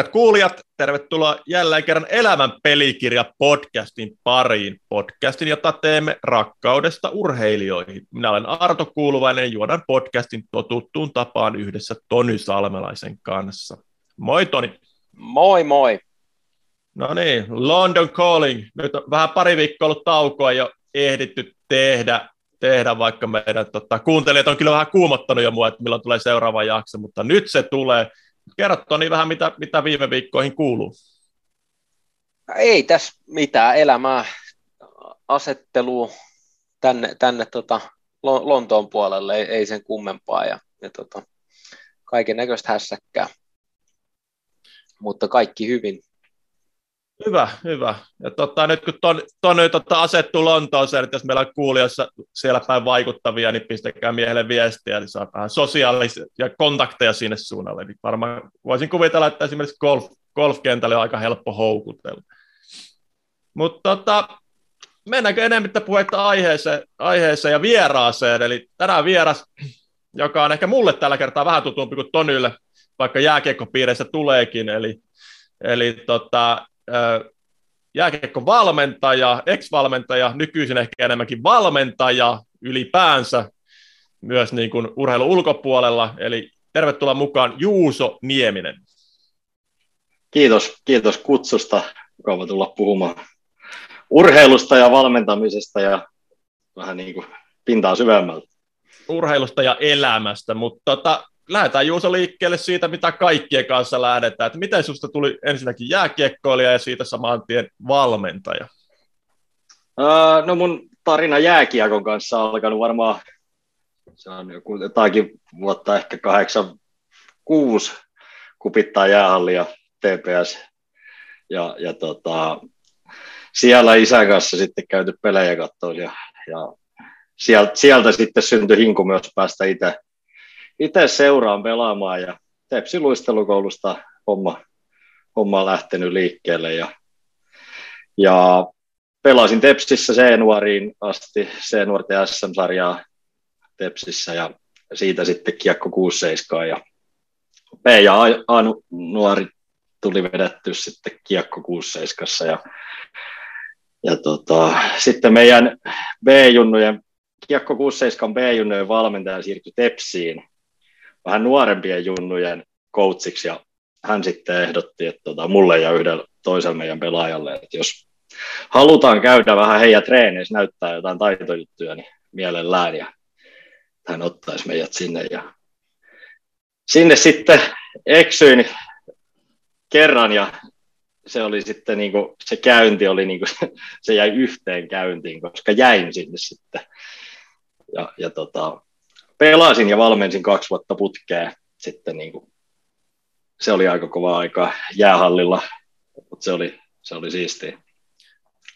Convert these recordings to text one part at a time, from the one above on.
Rakkaat kuulijat, tervetuloa jälleen kerran Elämän pelikirja podcastin pariin. Podcastin, jota teemme rakkaudesta urheilijoihin. Minä olen Arto Kuuluvainen ja juodan podcastin totuttuun tapaan yhdessä Tony Salmelaisen kanssa. Moi Toni. Moi moi. No niin, London Calling. Nyt on vähän pari viikkoa ollut taukoa jo ehditty tehdä, tehdä vaikka meidän tota, kuuntelijat on kyllä vähän kuumottanut jo mua, että milloin tulee seuraava jakso, mutta nyt se tulee – Kerro Toni vähän, mitä, mitä viime viikkoihin kuuluu. Ei tässä mitään elämää, asettelu tänne, tänne tota Lontoon puolelle, ei, ei sen kummempaa ja, ja tota, kaiken näköistä hässäkkää. Mutta kaikki hyvin. Hyvä, hyvä. Ja tota, nyt kun ton, ton tota, asettuu Lontooseen, että jos meillä on kuulijoissa siellä päin vaikuttavia, niin pistäkää miehelle viestiä, eli saa vähän sosiaalisia kontakteja sinne suunnalle. Niin varmaan voisin kuvitella, että esimerkiksi golf, golfkentälle on aika helppo houkutella. Mutta tota, mennäänkö enemmän puhetta aiheeseen, aiheeseen ja vieraaseen, eli tänään vieras, joka on ehkä mulle tällä kertaa vähän tutumpi kuin Tonylle, vaikka jääkiekkopiireissä tuleekin, eli, eli tota, jääkiekko-valmentaja, ex-valmentaja, nykyisin ehkä enemmänkin valmentaja ylipäänsä myös niin kuin urheilun ulkopuolella. Eli tervetuloa mukaan Juuso Nieminen. Kiitos, kiitos kutsusta. Mukava tulla puhumaan urheilusta ja valmentamisesta ja vähän niin kuin pintaa syvemmältä. Urheilusta ja elämästä, mutta tota, lähdetään Juuso liikkeelle siitä, mitä kaikkien kanssa lähdetään. Että miten sinusta tuli ensinnäkin jääkiekkoilija ja siitä saman tien valmentaja? No mun tarina jääkiekon kanssa on alkanut varmaan, se on joku jotakin vuotta ehkä kahdeksan, kuusi kupittaa jäähallia TPS. Ja, ja tota, siellä isän kanssa sitten käyty pelejä katsoa ja, ja sieltä, sieltä sitten syntyi hinku myös päästä itse itse seuraan pelaamaan ja Tepsi luistelukoulusta homma, homma lähtenyt liikkeelle ja, ja pelasin Tepsissä C-nuoriin asti, C-nuorten SM-sarjaa Tepsissä ja siitä sitten kiekko 6 ja B ja A, nuori tuli vedetty sitten kiekko 6 ja, ja tota, sitten meidän B-junnujen, kiekko 6 B-junnujen valmentaja siirtyi Tepsiin vähän nuorempien junnujen coachiksi ja hän sitten ehdotti, että tota, mulle ja yhdellä toisella meidän pelaajalle, että jos halutaan käydä vähän heidän treeneissä näyttää jotain taitojuttuja, niin mielellään ja hän ottaisi meidät sinne ja sinne sitten eksyin kerran ja se oli sitten niin kuin, se käynti oli niin kuin, se jäi yhteen käyntiin, koska jäin sinne sitten. Ja, ja tota, pelasin ja valmensin kaksi vuotta putkeen. Sitten niin kuin, se oli aika kova aika jäähallilla, mutta se oli, se oli siistiä.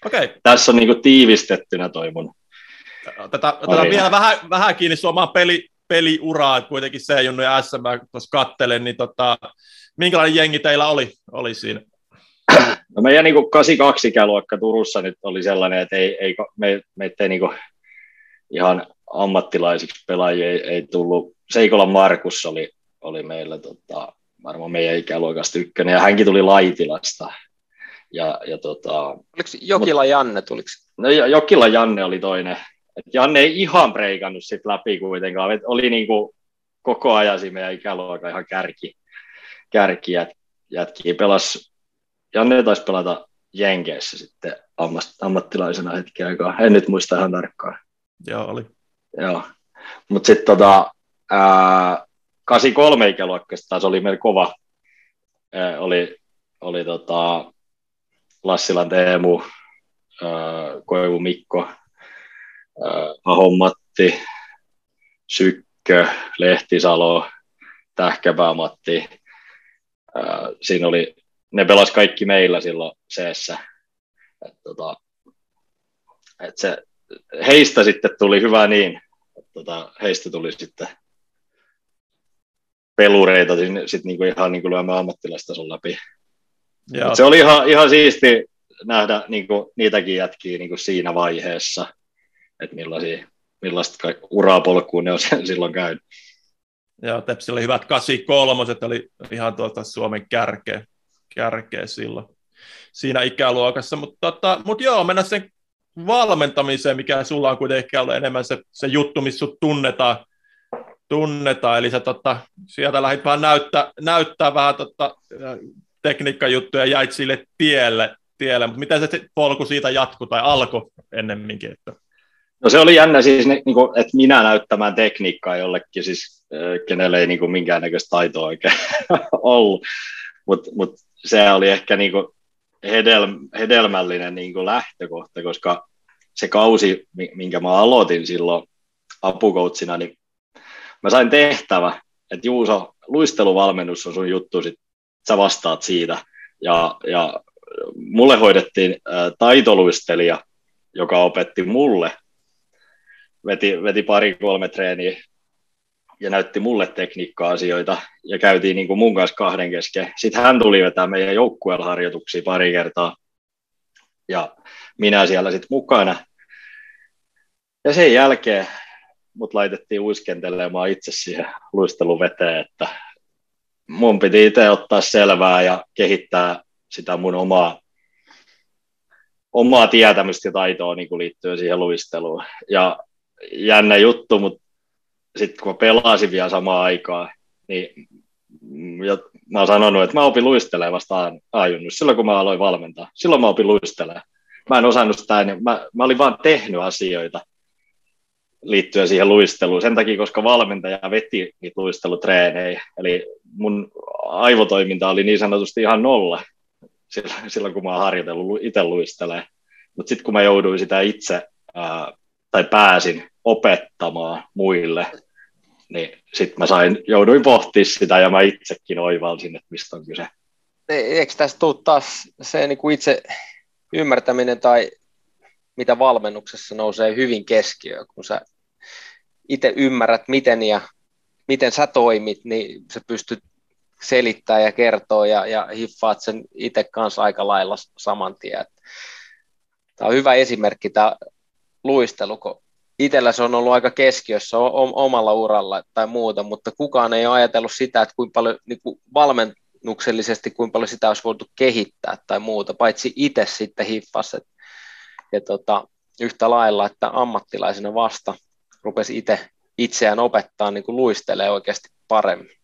Okay. Tässä on niin kuin tiivistettynä toi mun Tätä, tätä vielä vähän, vähän kiinni suomaan peli, peliuraa, kuitenkin se Junnu ja SM tuossa kattelen, niin tota, minkälainen jengi teillä oli, oli siinä? No meidän niin 82 ikäluokka Turussa nyt oli sellainen, että ei, ei, me, meitä ei niin ihan ammattilaisiksi pelaajia ei, ei tullut. Seikola Markus oli, oli meillä tota, varmaan meidän ikäluokasta ykkönen, ja hänkin tuli Laitilasta. Ja, ja tota, Oliko Jokila mut, Janne, tuliko? No Jokila Janne oli toinen. Et Janne ei ihan preikannut sit läpi kuitenkaan, Et oli niinku koko ajan siinä meidän ikäluokan ihan kärki, kärki jät, jätkiä. Pelas, Janne taisi pelata Jenkeissä sitten ammattilaisena hetken aikaa. En nyt muista ihan tarkkaan. Joo, oli. Joo. Mutta sitten tota, ää, 83 ikäluokkaista taas oli meillä kova. Ää, oli oli tota, Lassilan Teemu, ää, Koivu Mikko, ää, Ahon Matti, Sykkö, Lehtisalo, Tähkäpää Matti. Ää, siinä oli, ne pelas kaikki meillä silloin seessä. Et, tota, et se, heistä sitten tuli hyvä niin, tota, heistä tuli sitten pelureita sitten niinku ihan niinku lyömään ammattilaistason läpi. Se oli ihan, ihan siisti nähdä niinku, niitäkin jätkiä niinku siinä vaiheessa, että millaisia, millaista urapolkuun ne on silloin käynyt. Joo, Tepsi oli hyvät 83, oli ihan tuolta Suomen kärkeä. kärkeä silloin siinä ikäluokassa. Mutta tota, mut joo, mennään sen valmentamiseen, mikä sulla on kuitenkin ollut enemmän se, se juttu, missä sut tunnetaan, tunnetaan. eli sä tota, sieltä lähdit vähän näyttää, näyttää vähän tota, tekniikkajuttuja ja jäit sille tielle, tielle. mutta miten se polku siitä jatkuu tai alkoi ennemminkin? Että... No se oli jännä siis, niin kuin, että minä näyttämään tekniikkaa jollekin, siis kenelle ei niin kuin minkäännäköistä taitoa oikein ollut, mutta mut se oli ehkä niin kuin hedel, hedelmällinen niin kuin lähtökohta, koska se kausi, minkä mä aloitin silloin apukoutsina, niin mä sain tehtävä, että Juuso, luisteluvalmennus on sun juttu, sit sä vastaat siitä. Ja, ja mulle hoidettiin taitoluistelija, joka opetti mulle, veti, veti pari-kolme treeniä ja näytti mulle tekniikka-asioita ja käytiin niin kuin mun kanssa kahden kesken. Sitten hän tuli vetää meidän joukkueella harjoituksia pari kertaa ja minä siellä sitten mukana. Ja sen jälkeen mut laitettiin uiskentelemaan itse siihen luisteluveteen, että mun piti itse ottaa selvää ja kehittää sitä mun omaa, omaa tietämystä ja taitoa niin kuin liittyen siihen luisteluun. Ja jännä juttu, mutta sitten kun pelasin vielä samaan aikaan, niin ja mä oon sanonut, että mä opin luistelemaan vasta ajunnus silloin, kun mä aloin valmentaa. Silloin mä opin luistelemaan. Mä en osannut sitä, niin mä, mä olin vaan tehnyt asioita liittyen siihen luisteluun. Sen takia, koska valmentaja veti niitä luistelutreenejä. Eli mun aivotoiminta oli niin sanotusti ihan nolla silloin, kun mä oon harjoitellut itse luistelee. Mutta sitten kun mä jouduin sitä itse, ää, tai pääsin opettamaan muille, niin sitten mä sain, jouduin pohtimaan sitä ja mä itsekin oivalsin, että mistä on kyse. Eikö tässä tule taas se niin kuin itse ymmärtäminen tai mitä valmennuksessa nousee hyvin keskiöön, kun sä itse ymmärrät, miten ja miten sä toimit, niin sä pystyt selittää ja kertoa ja, ja hiffaat sen itse kanssa aika lailla saman tien. Tämä on hyvä esimerkki tämä luistelu, kun itsellä se on ollut aika keskiössä omalla uralla tai muuta, mutta kukaan ei ole ajatellut sitä, että kuinka paljon niin kuin valmennuksellisesti, kuinka paljon sitä olisi voitu kehittää tai muuta, paitsi itse sitten hiffas. Et, ja tota, yhtä lailla, että ammattilaisena vasta rupesi itse itseään opettaa niin kuin luistelee oikeasti paremmin.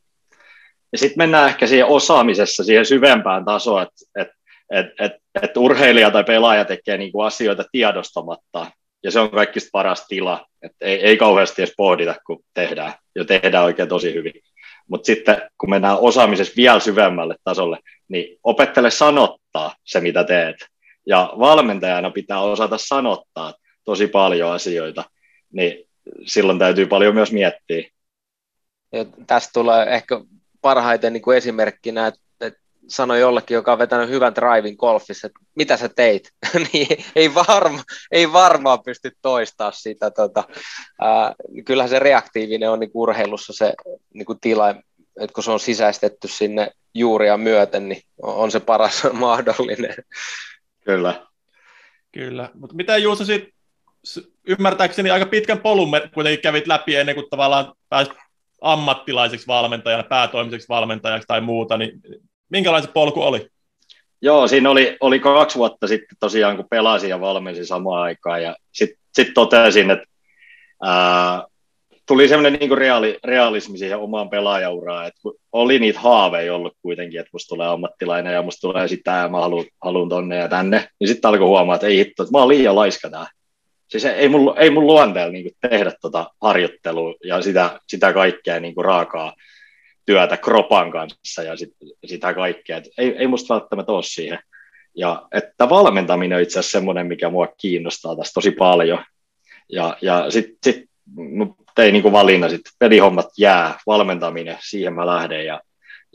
Ja sitten mennään ehkä siihen osaamisessa, siihen syvempään tasoon, että et, et, et, urheilija tai pelaaja tekee niin kuin asioita tiedostamatta, ja se on kaikista paras tila, että ei, ei kauheasti edes pohdita, kun tehdään, ja tehdään oikein tosi hyvin. Mutta sitten kun mennään osaamisessa vielä syvemmälle tasolle, niin opettele sanottaa se, mitä teet. Ja valmentajana pitää osata sanottaa tosi paljon asioita, niin silloin täytyy paljon myös miettiä. Ja tästä tulee ehkä parhaiten niin kuin esimerkkinä, että, että sano jollekin, joka on vetänyt hyvän driving golfissa, että mitä sä teit, niin ei, varma, ei varmaan pysty toistamaan sitä. Tota, ää, kyllähän se reaktiivinen on niin urheilussa se niin kuin tila, että kun se on sisäistetty sinne juuria myöten, niin on se paras mahdollinen. Kyllä. Kyllä, mutta mitä Juuso sitten ymmärtääkseni aika pitkän polun kuitenkin kävit läpi ennen kuin tavallaan pääsit ammattilaiseksi valmentajana, päätoimiseksi valmentajaksi tai muuta, niin minkälainen polku oli? Joo, siinä oli, oli kaksi vuotta sitten tosiaan, kun pelasin ja valmensin samaan aikaan, ja sitten sit totesin, että ää, tuli semmoinen niin reaali, realismi siihen omaan pelaajauraan, että oli niitä haaveja ollut kuitenkin, että musta tulee ammattilainen ja musta tulee sitä ja mä haluan, haluan tonne ja tänne, niin sitten alkoi huomaa, että ei hitto, että mä oon liian laiska tää. Siis ei mun, ei mun luonteella niin tehdä tota harjoittelua ja sitä, sitä kaikkea niin raakaa työtä kropan kanssa ja sit, sitä kaikkea. Et ei, ei musta välttämättä ole siihen. Ja että valmentaminen on itse asiassa semmoinen, mikä mua kiinnostaa tässä tosi paljon. Ja, ja sitten sit, tein niin valinnan, sitten pelihommat jää, valmentaminen, siihen mä lähden ja,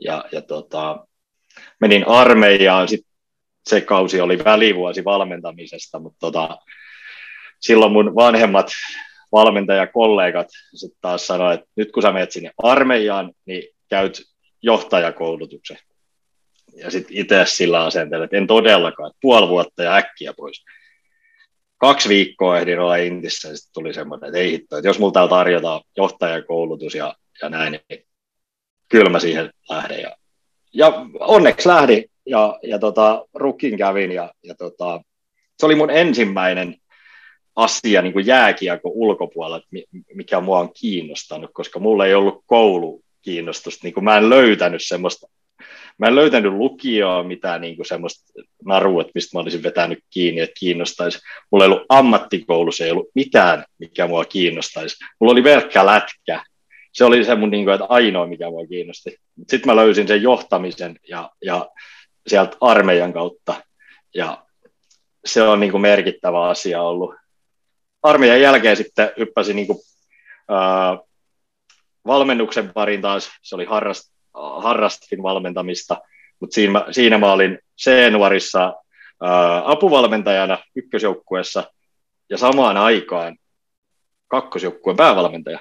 ja, ja tota, menin armeijaan, sitten se kausi oli välivuosi valmentamisesta, mutta tota, silloin mun vanhemmat valmentajakollegat sitten taas sanoi, että nyt kun sä menet sinne armeijaan, niin käyt johtajakoulutuksen. Ja sitten itse sillä asenteella, että en todellakaan, että puoli vuotta ja äkkiä pois. Kaksi viikkoa ehdin olla Intissä, ja sitten tuli semmoinen, että ei hitto, että jos multa tarjotaan johtajakoulutus ja, ja näin, niin kyllä mä siihen lähden. Ja, ja onneksi lähdin, ja, ja tota, rukin kävin ja, ja tota, se oli mun ensimmäinen asia niin jääkiekko ulkopuolella, mikä mua on kiinnostanut, koska mulla ei ollut koulu kiinnostusta, niin kuin mä en löytänyt semmoista, mä en löytänyt lukioa mitään niin kuin semmoista narua, mistä mä olisin vetänyt kiinni, että kiinnostaisi. Mulla ei ollut ammattikoulussa, ei ollut mitään, mikä mua kiinnostaisi. Mulla oli verkkä lätkä, se oli se mun niin kuin, että ainoa, mikä mua kiinnosti. Sitten mä löysin sen johtamisen ja, ja sieltä armeijan kautta, ja se on niin kuin merkittävä asia ollut. Armeijan jälkeen sitten hyppäsin niin kuin, ää, valmennuksen parin taas, se oli harrast, harrastin valmentamista, mutta siinä, siinä mä olin C-nuorissa ää, apuvalmentajana ykkösjoukkueessa ja samaan aikaan kakkosjoukkueen päävalmentaja.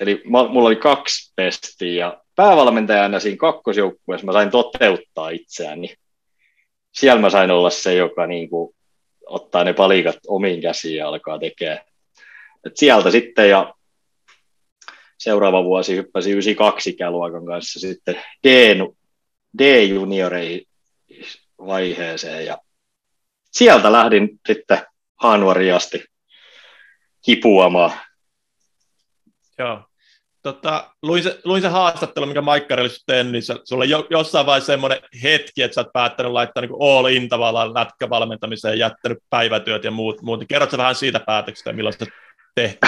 Eli mulla oli kaksi pestiä ja päävalmentajana siinä kakkosjoukkueessa mä sain toteuttaa itseäni. Siellä mä sain olla se, joka niin kuin ottaa ne palikat omiin käsiin ja alkaa tekemään. Et sieltä sitten ja seuraava vuosi hyppäsi 92 ikäluokan kanssa sitten D, D-junioreihin vaiheeseen ja sieltä lähdin sitten Hanuariasti kipuamaan. Joo. Tota, luin, se, luin se haastattelu, mikä Maikkarille tehnyt, niin sulla jo, jossain vaiheessa semmoinen hetki, että sä oot päättänyt laittaa niin all in tavallaan lätkävalmentamiseen jättänyt päivätyöt ja muut. muut. Kerrotko vähän siitä päätöksestä, millaista tehtiin?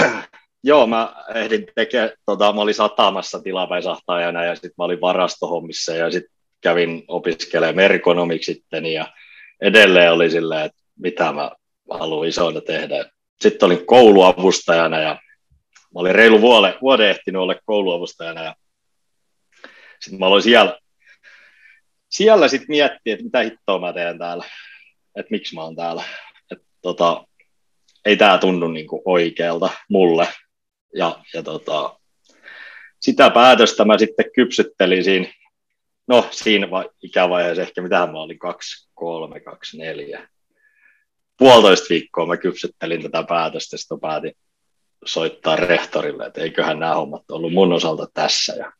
Joo, mä ehdin tekemään, tota, mä olin satamassa tilapäisahtajana ja sitten mä olin varastohommissa ja sitten kävin opiskelemaan merkonomiksi sitten ja edelleen oli silleen, että mitä mä haluan isona tehdä. Sitten olin kouluavustajana ja mä olin reilu vuode, vuoden ehtinyt olla kouluavustajana ja sitten mä aloin siellä, siellä sitten miettiä, että mitä hittoa mä teen täällä, että miksi mä oon täällä. että tota, ei tämä tunnu niinku oikealta mulle. Ja, ja tota, sitä päätöstä mä sitten kypsyttelin siinä, no siinä va- ikävaiheessa ehkä, mitä mä olin, kaksi, kolme, kaksi, neljä. Puolitoista viikkoa mä kypsyttelin tätä päätöstä, sitten päätin soittaa rehtorille, että eiköhän nämä hommat ollut mun osalta tässä. Ja,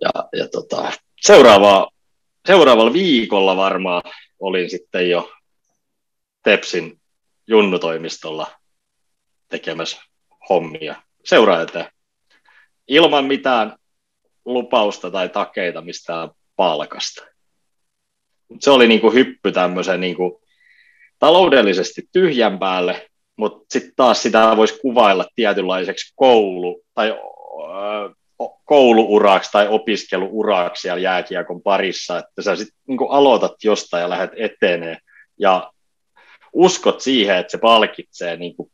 ja, ja tota, seuraava, seuraavalla viikolla varmaan olin sitten jo Tepsin junnutoimistolla tekemässä hommia. Seuraajat ilman mitään lupausta tai takeita mistään palkasta. Se oli niin kuin hyppy tämmöisen niin kuin taloudellisesti tyhjän päälle, mutta sitten taas sitä voisi kuvailla tietynlaiseksi koulu- tai kouluuraksi tai opiskeluuraksi siellä jääkiekon parissa, että sä sitten niin aloitat jostain ja lähdet etenee. Ja uskot siihen, että se palkitsee niin kuin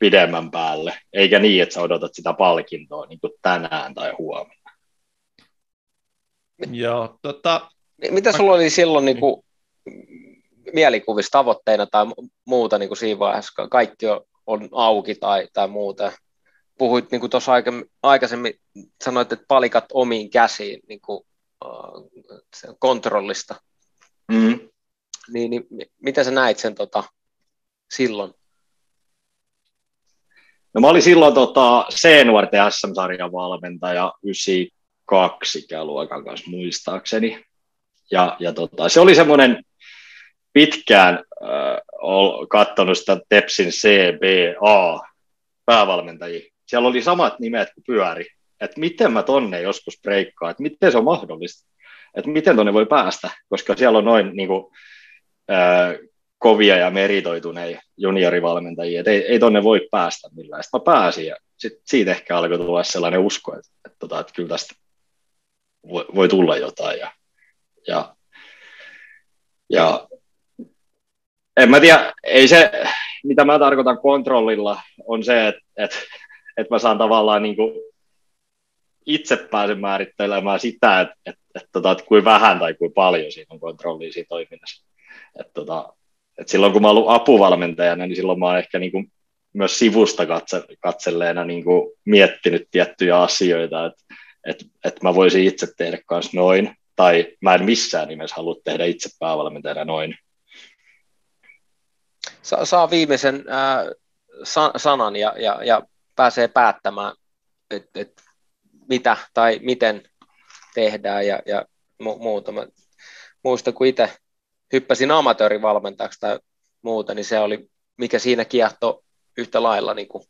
pidemmän päälle, eikä niin, että sä odotat sitä palkintoa niin kuin tänään tai huomenna. Joo, tota... Mitä sulla oli silloin niin kuin, mielikuvissa tavoitteina tai muuta niin kuin siinä vaiheessa, kaikki on auki tai, tai muuta? Puhuit niin kuin tuossa aikaisemmin, sanoit, että palikat omiin käsiin niin kuin, uh, kontrollista. Mm. Niin, niin, miten sä näit sen tota, silloin? No mä olin silloin tota, C-nuorten SM-sarjan valmentaja 92 ikäluokan kanssa muistaakseni. Ja, ja tota, se oli semmoinen pitkään äh, katsonut sitä Tepsin CBA päävalmentajia. Siellä oli samat nimet kuin pyöri. Että miten mä tonne joskus breikkaan, että miten se on mahdollista, että miten tonne voi päästä, koska siellä on noin niin kuin, äh, kovia ja meritoituneita juniorivalmentajia, että ei, ei tonne voi päästä millään. Sitten mä pääsin ja sit siitä ehkä alkoi tulla sellainen usko, että, että, tota, että kyllä tästä voi, voi tulla jotain. Ja, ja, ja en mä tiedä, ei se, mitä mä tarkoitan kontrollilla, on se, että, että, että mä saan tavallaan niin kuin itse pääsen määrittelemään sitä, että, että, että, että, että kuin vähän tai kuin paljon siinä on kontrollia siinä toiminnassa. Että, tota, et silloin kun mä ollut apuvalmentajana, niin silloin mä oon ehkä niin kuin myös sivusta katse, katselleena niin kuin miettinyt tiettyjä asioita, että et, et mä voisin itse tehdä myös noin, tai mä en missään nimessä halua tehdä itse päävalmentajana noin. Sa- saa viimeisen äh, sa- sanan ja, ja, ja pääsee päättämään, että et mitä tai miten tehdään ja, ja mu- muuta. Mä muista, kun itse hyppäsin amatöörivalmentajaksi tai muuta, niin se oli, mikä siinä kiehto yhtä lailla niin kuin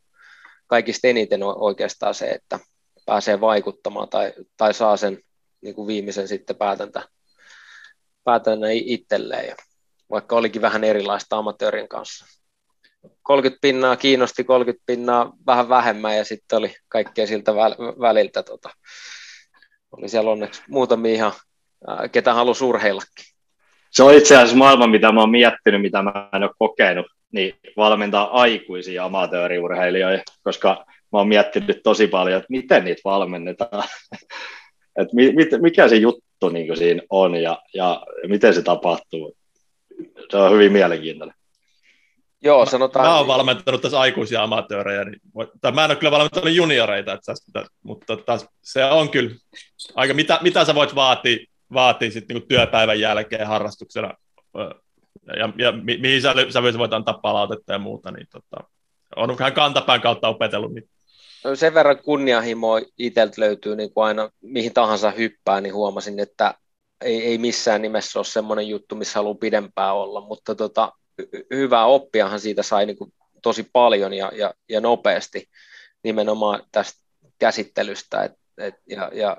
kaikista eniten oikeastaan se, että pääsee vaikuttamaan tai, tai saa sen niin kuin viimeisen sitten päätäntä, päätäntä itselleen. Ja vaikka olikin vähän erilaista amatöörin kanssa. 30 pinnaa kiinnosti, 30 pinnaa vähän vähemmän ja sitten oli kaikkea siltä väliltä. Tota, oli siellä onneksi muutamia ihan, ketä halusi urheillakin. Se on itse asiassa maailma, mitä mä oon miettinyt, mitä mä en ole kokenut, niin valmentaa aikuisia amatööriurheilijoita, koska mä oon miettinyt tosi paljon, että miten niitä valmennetaan, että mikä se juttu niin siinä on ja, ja miten se tapahtuu. Se on hyvin mielenkiintoinen. Joo, sanotaan. Mä oon valmentanut tässä aikuisia amatöörejä, niin, tai mä en ole kyllä valmentanut junioreita, että, mutta tota, se on kyllä aika, mitä, mitä sä voit vaatia, vaatia sit niinku työpäivän jälkeen harrastuksena, ja, ja mi, mihin sä, sä voit antaa palautetta ja muuta, niin tota, on vähän kantapään kautta opetellut. Niin. No sen verran kunnianhimoa itseltä löytyy niin kuin aina mihin tahansa hyppää, niin huomasin, että ei, ei missään nimessä ole semmoinen juttu, missä haluaa pidempään olla, mutta tota, hyvää oppiahan siitä sai niin kuin tosi paljon ja, ja, ja nopeasti nimenomaan tästä käsittelystä et, et, ja, ja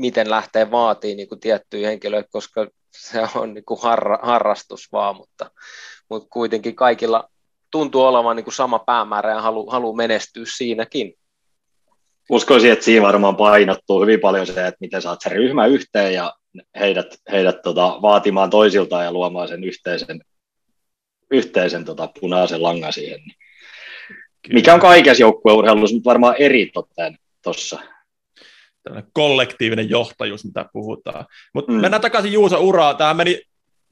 miten lähtee vaatii niin kuin tiettyjä henkilöitä, koska se on niin kuin harra, harrastus vaan, mutta, mutta kuitenkin kaikilla tuntuu olevan niin kuin sama päämäärä ja halu, halu menestyä siinäkin. Uskoisin, että siinä varmaan painottuu hyvin paljon se, että miten saat se ryhmä yhteen ja heidät, heidät tota, vaatimaan toisiltaan ja luomaan sen yhteisen yhteisen tota, punaisen langan siihen. Mikä on kaikessa joukkueurheilussa, mutta varmaan eri tuossa. Tällainen kollektiivinen johtajuus, mitä puhutaan. Mutta mm. mennään takaisin Juusa uraa. Tämä meni,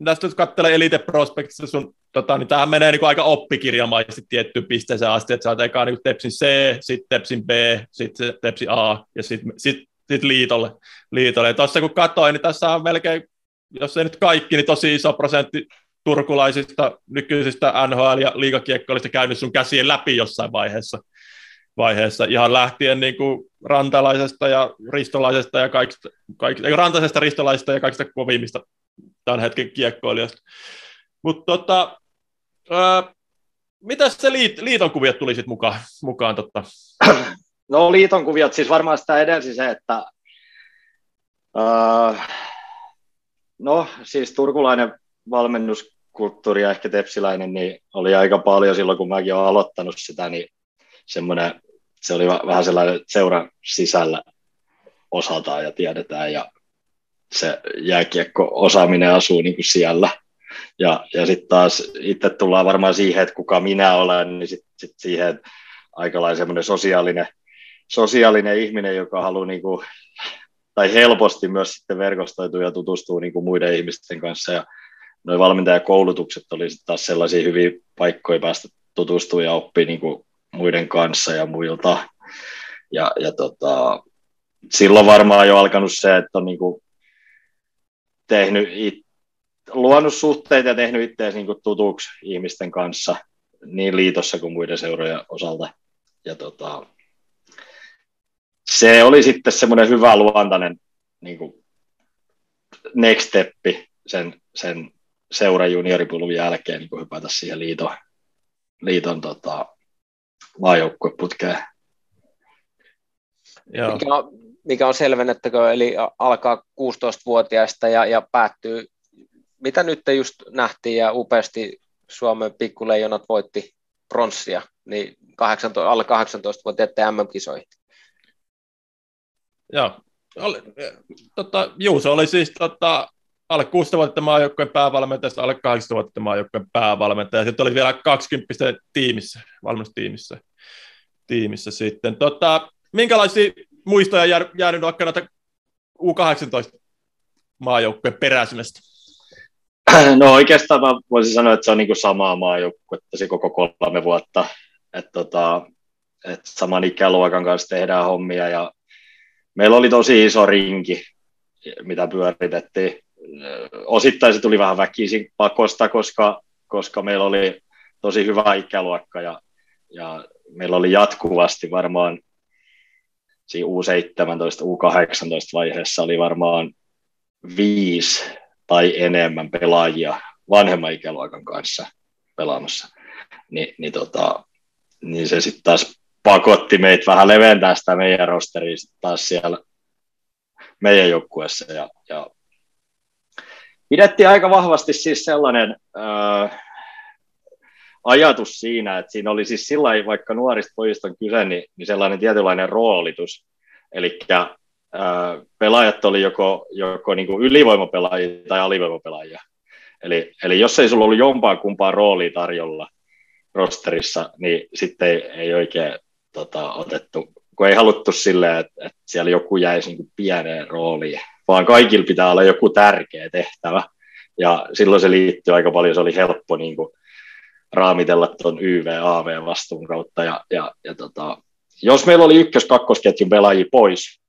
tästä jos katselee Elite Prospectissa sun, tota, niin tämähän menee niin kuin aika oppikirjamaisesti tiettyyn pisteeseen asti, että sä oot eka niin Tepsin C, sitten Tepsin B, sitten Tepsin A ja sitten sit, sit liitolle. liitolle. tuossa kun katsoin, niin tässä on melkein, jos ei nyt kaikki, niin tosi iso prosentti turkulaisista nykyisistä NHL- ja liigakiekkoilista käynyt sun käsien läpi jossain vaiheessa, vaiheessa ihan lähtien niin kuin rantalaisesta ja ristolaisesta ja kaikista, kaikista rantaisesta ristolaisesta ja kaikista kovimmista tämän hetken kiekkoilijoista. Mutta tota, mitä se liit, liiton kuviot tuli sitten mukaan? mukaan totta? No liiton kuviot, siis varmaan sitä edelsi se, että uh, no siis turkulainen valmennuskulttuuri ja ehkä tepsiläinen niin oli aika paljon silloin, kun mäkin olen aloittanut sitä, niin semmoinen, se oli vähän sellainen seuran sisällä osataan ja tiedetään ja se jääkiekko-osaaminen asuu niin kuin siellä. Ja, ja sitten taas itse tullaan varmaan siihen, että kuka minä olen, niin sitten sit siihen aika lailla sosiaalinen, sosiaalinen ihminen, joka haluaa niin kuin, tai helposti myös sitten verkostoituu ja tutustuu niin kuin muiden ihmisten kanssa ja noin valmentajakoulutukset oli sitten taas sellaisia hyviä paikkoja päästä tutustumaan ja oppia niin kuin muiden kanssa ja muilta. Ja, ja tota, silloin varmaan jo alkanut se, että on niin kuin tehnyt it, luonut suhteita ja tehnyt itseäsi niin tutuksi ihmisten kanssa niin liitossa kuin muiden seurojen osalta. Ja tota, se oli sitten semmoinen hyvä luontainen niin kuin next steppi sen, sen seura junioripulun jälkeen niin hypätä siihen liiton, liiton tota, maajoukkueputkeen. Mikä on, mikä on selvennettäkö, eli alkaa 16-vuotiaista ja, ja päättyy, mitä nyt just nähtiin ja upeasti Suomen pikkuleijonat voitti pronssia, niin 18, alle 18-vuotiaiden MM-kisoihin. Joo, oli, tota, Juuso oli siis tota, alle 6 vuotta maajoukkojen päävalmentaja, alle 8 vuotta maajoukkojen päävalmentaja. Sitten oli vielä 20 tiimissä, valmennustiimissä tiimissä sitten. Tota, minkälaisia muistoja jää, jäänyt vaikka näitä U18 maajoukkojen peräisemästä? No oikeastaan mä voisin sanoa, että se on niin kuin samaa maajoukkuetta se koko kolme vuotta. Että tota, et saman ikäluokan kanssa tehdään hommia ja meillä oli tosi iso rinki, mitä pyöritettiin osittain se tuli vähän väkisin pakosta, koska, koska meillä oli tosi hyvä ikäluokka ja, ja meillä oli jatkuvasti varmaan siinä U17, U18 vaiheessa oli varmaan viisi tai enemmän pelaajia vanhemman ikäluokan kanssa pelaamassa, Ni, niin, tota, niin se sitten taas pakotti meitä vähän leventää sitä meidän rosteria taas siellä meidän joukkueessa ja, ja pidettiin aika vahvasti siis sellainen äh, ajatus siinä, että siinä oli siis sillä vaikka nuorista pojista on kyse, niin, niin sellainen tietynlainen roolitus. Eli pelaajat oli joko, joko niin kuin ylivoimapelaajia tai alivoimapelaajia. Eli, eli jos ei sulla ollut jompaa kumpaa roolia tarjolla rosterissa, niin sitten ei, ei oikein tota, otettu, kun ei haluttu silleen, että, että siellä joku jäisi niin pieneen rooliin, vaan kaikilla pitää olla joku tärkeä tehtävä. Ja silloin se liittyy aika paljon, se oli helppo niin kuin, raamitella tuon YV-AV-vastuun kautta. Ja, ja, ja tota, jos meillä oli ykkös-kakkosketjun pelaajia pois,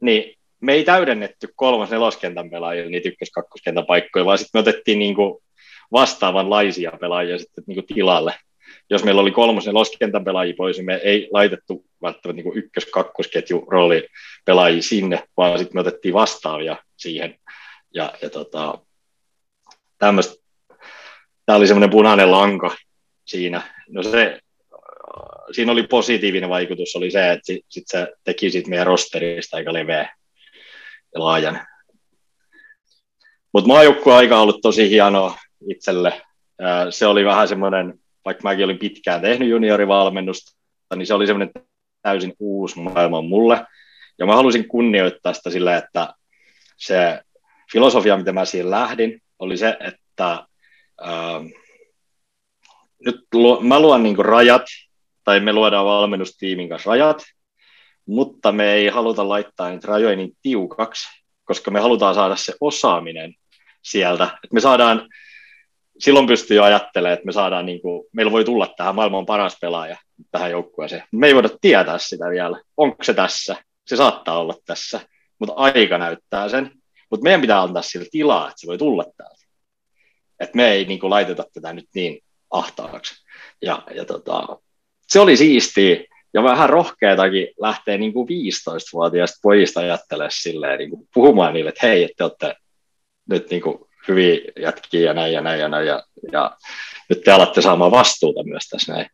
niin me ei täydennetty kolmas neloskentän pelaajia niitä ykkös-kakkoskentän paikkoja, vaan sitten me otettiin niin kuin vastaavanlaisia pelaajia sitten niin kuin tilalle. Jos meillä oli kolmas neloskentän pelaajia pois, niin me ei laitettu välttämättä niin ykkös-kakkosketju rooli pelaajia sinne, vaan sitten me otettiin vastaavia siihen. Ja, ja tota, tämä oli semmoinen punainen lanka siinä. No se, siinä oli positiivinen vaikutus, oli se, että sit, sit se teki siitä meidän rosterista aika leveä ja laajan. Mutta maajoukkue aika ollut tosi hieno itselle. Se oli vähän semmoinen, vaikka mäkin olin pitkään tehnyt juniorivalmennusta, niin se oli semmoinen täysin uusi maailma mulle. Ja mä halusin kunnioittaa sitä sillä, että se filosofia, mitä mä siihen lähdin, oli se, että Ähm, nyt lu, mä luon niin rajat, tai me luodaan valmennustiimin kanssa rajat, mutta me ei haluta laittaa niitä rajoja niin tiukaksi, koska me halutaan saada se osaaminen sieltä. Et me saadaan, silloin pystyy ajattelemaan, että me saadaan, niin kuin, meillä voi tulla tähän maailman paras pelaaja tähän joukkueeseen. Me ei voida tietää sitä vielä. Onko se tässä? Se saattaa olla tässä, mutta aika näyttää sen. Mutta meidän pitää antaa sille tilaa, että se voi tulla täältä että me ei niin kuin, laiteta tätä nyt niin ahtaaksi. Ja, ja tota, se oli siistiä ja vähän rohkeatakin lähteä niin kuin 15-vuotiaista pojista ajattelemaan silleen, niin kuin puhumaan niille, että hei, että te olette nyt niin kuin hyviä jätkiä ja näin ja näin ja näin, ja, ja nyt te alatte saamaan vastuuta myös tässä näin.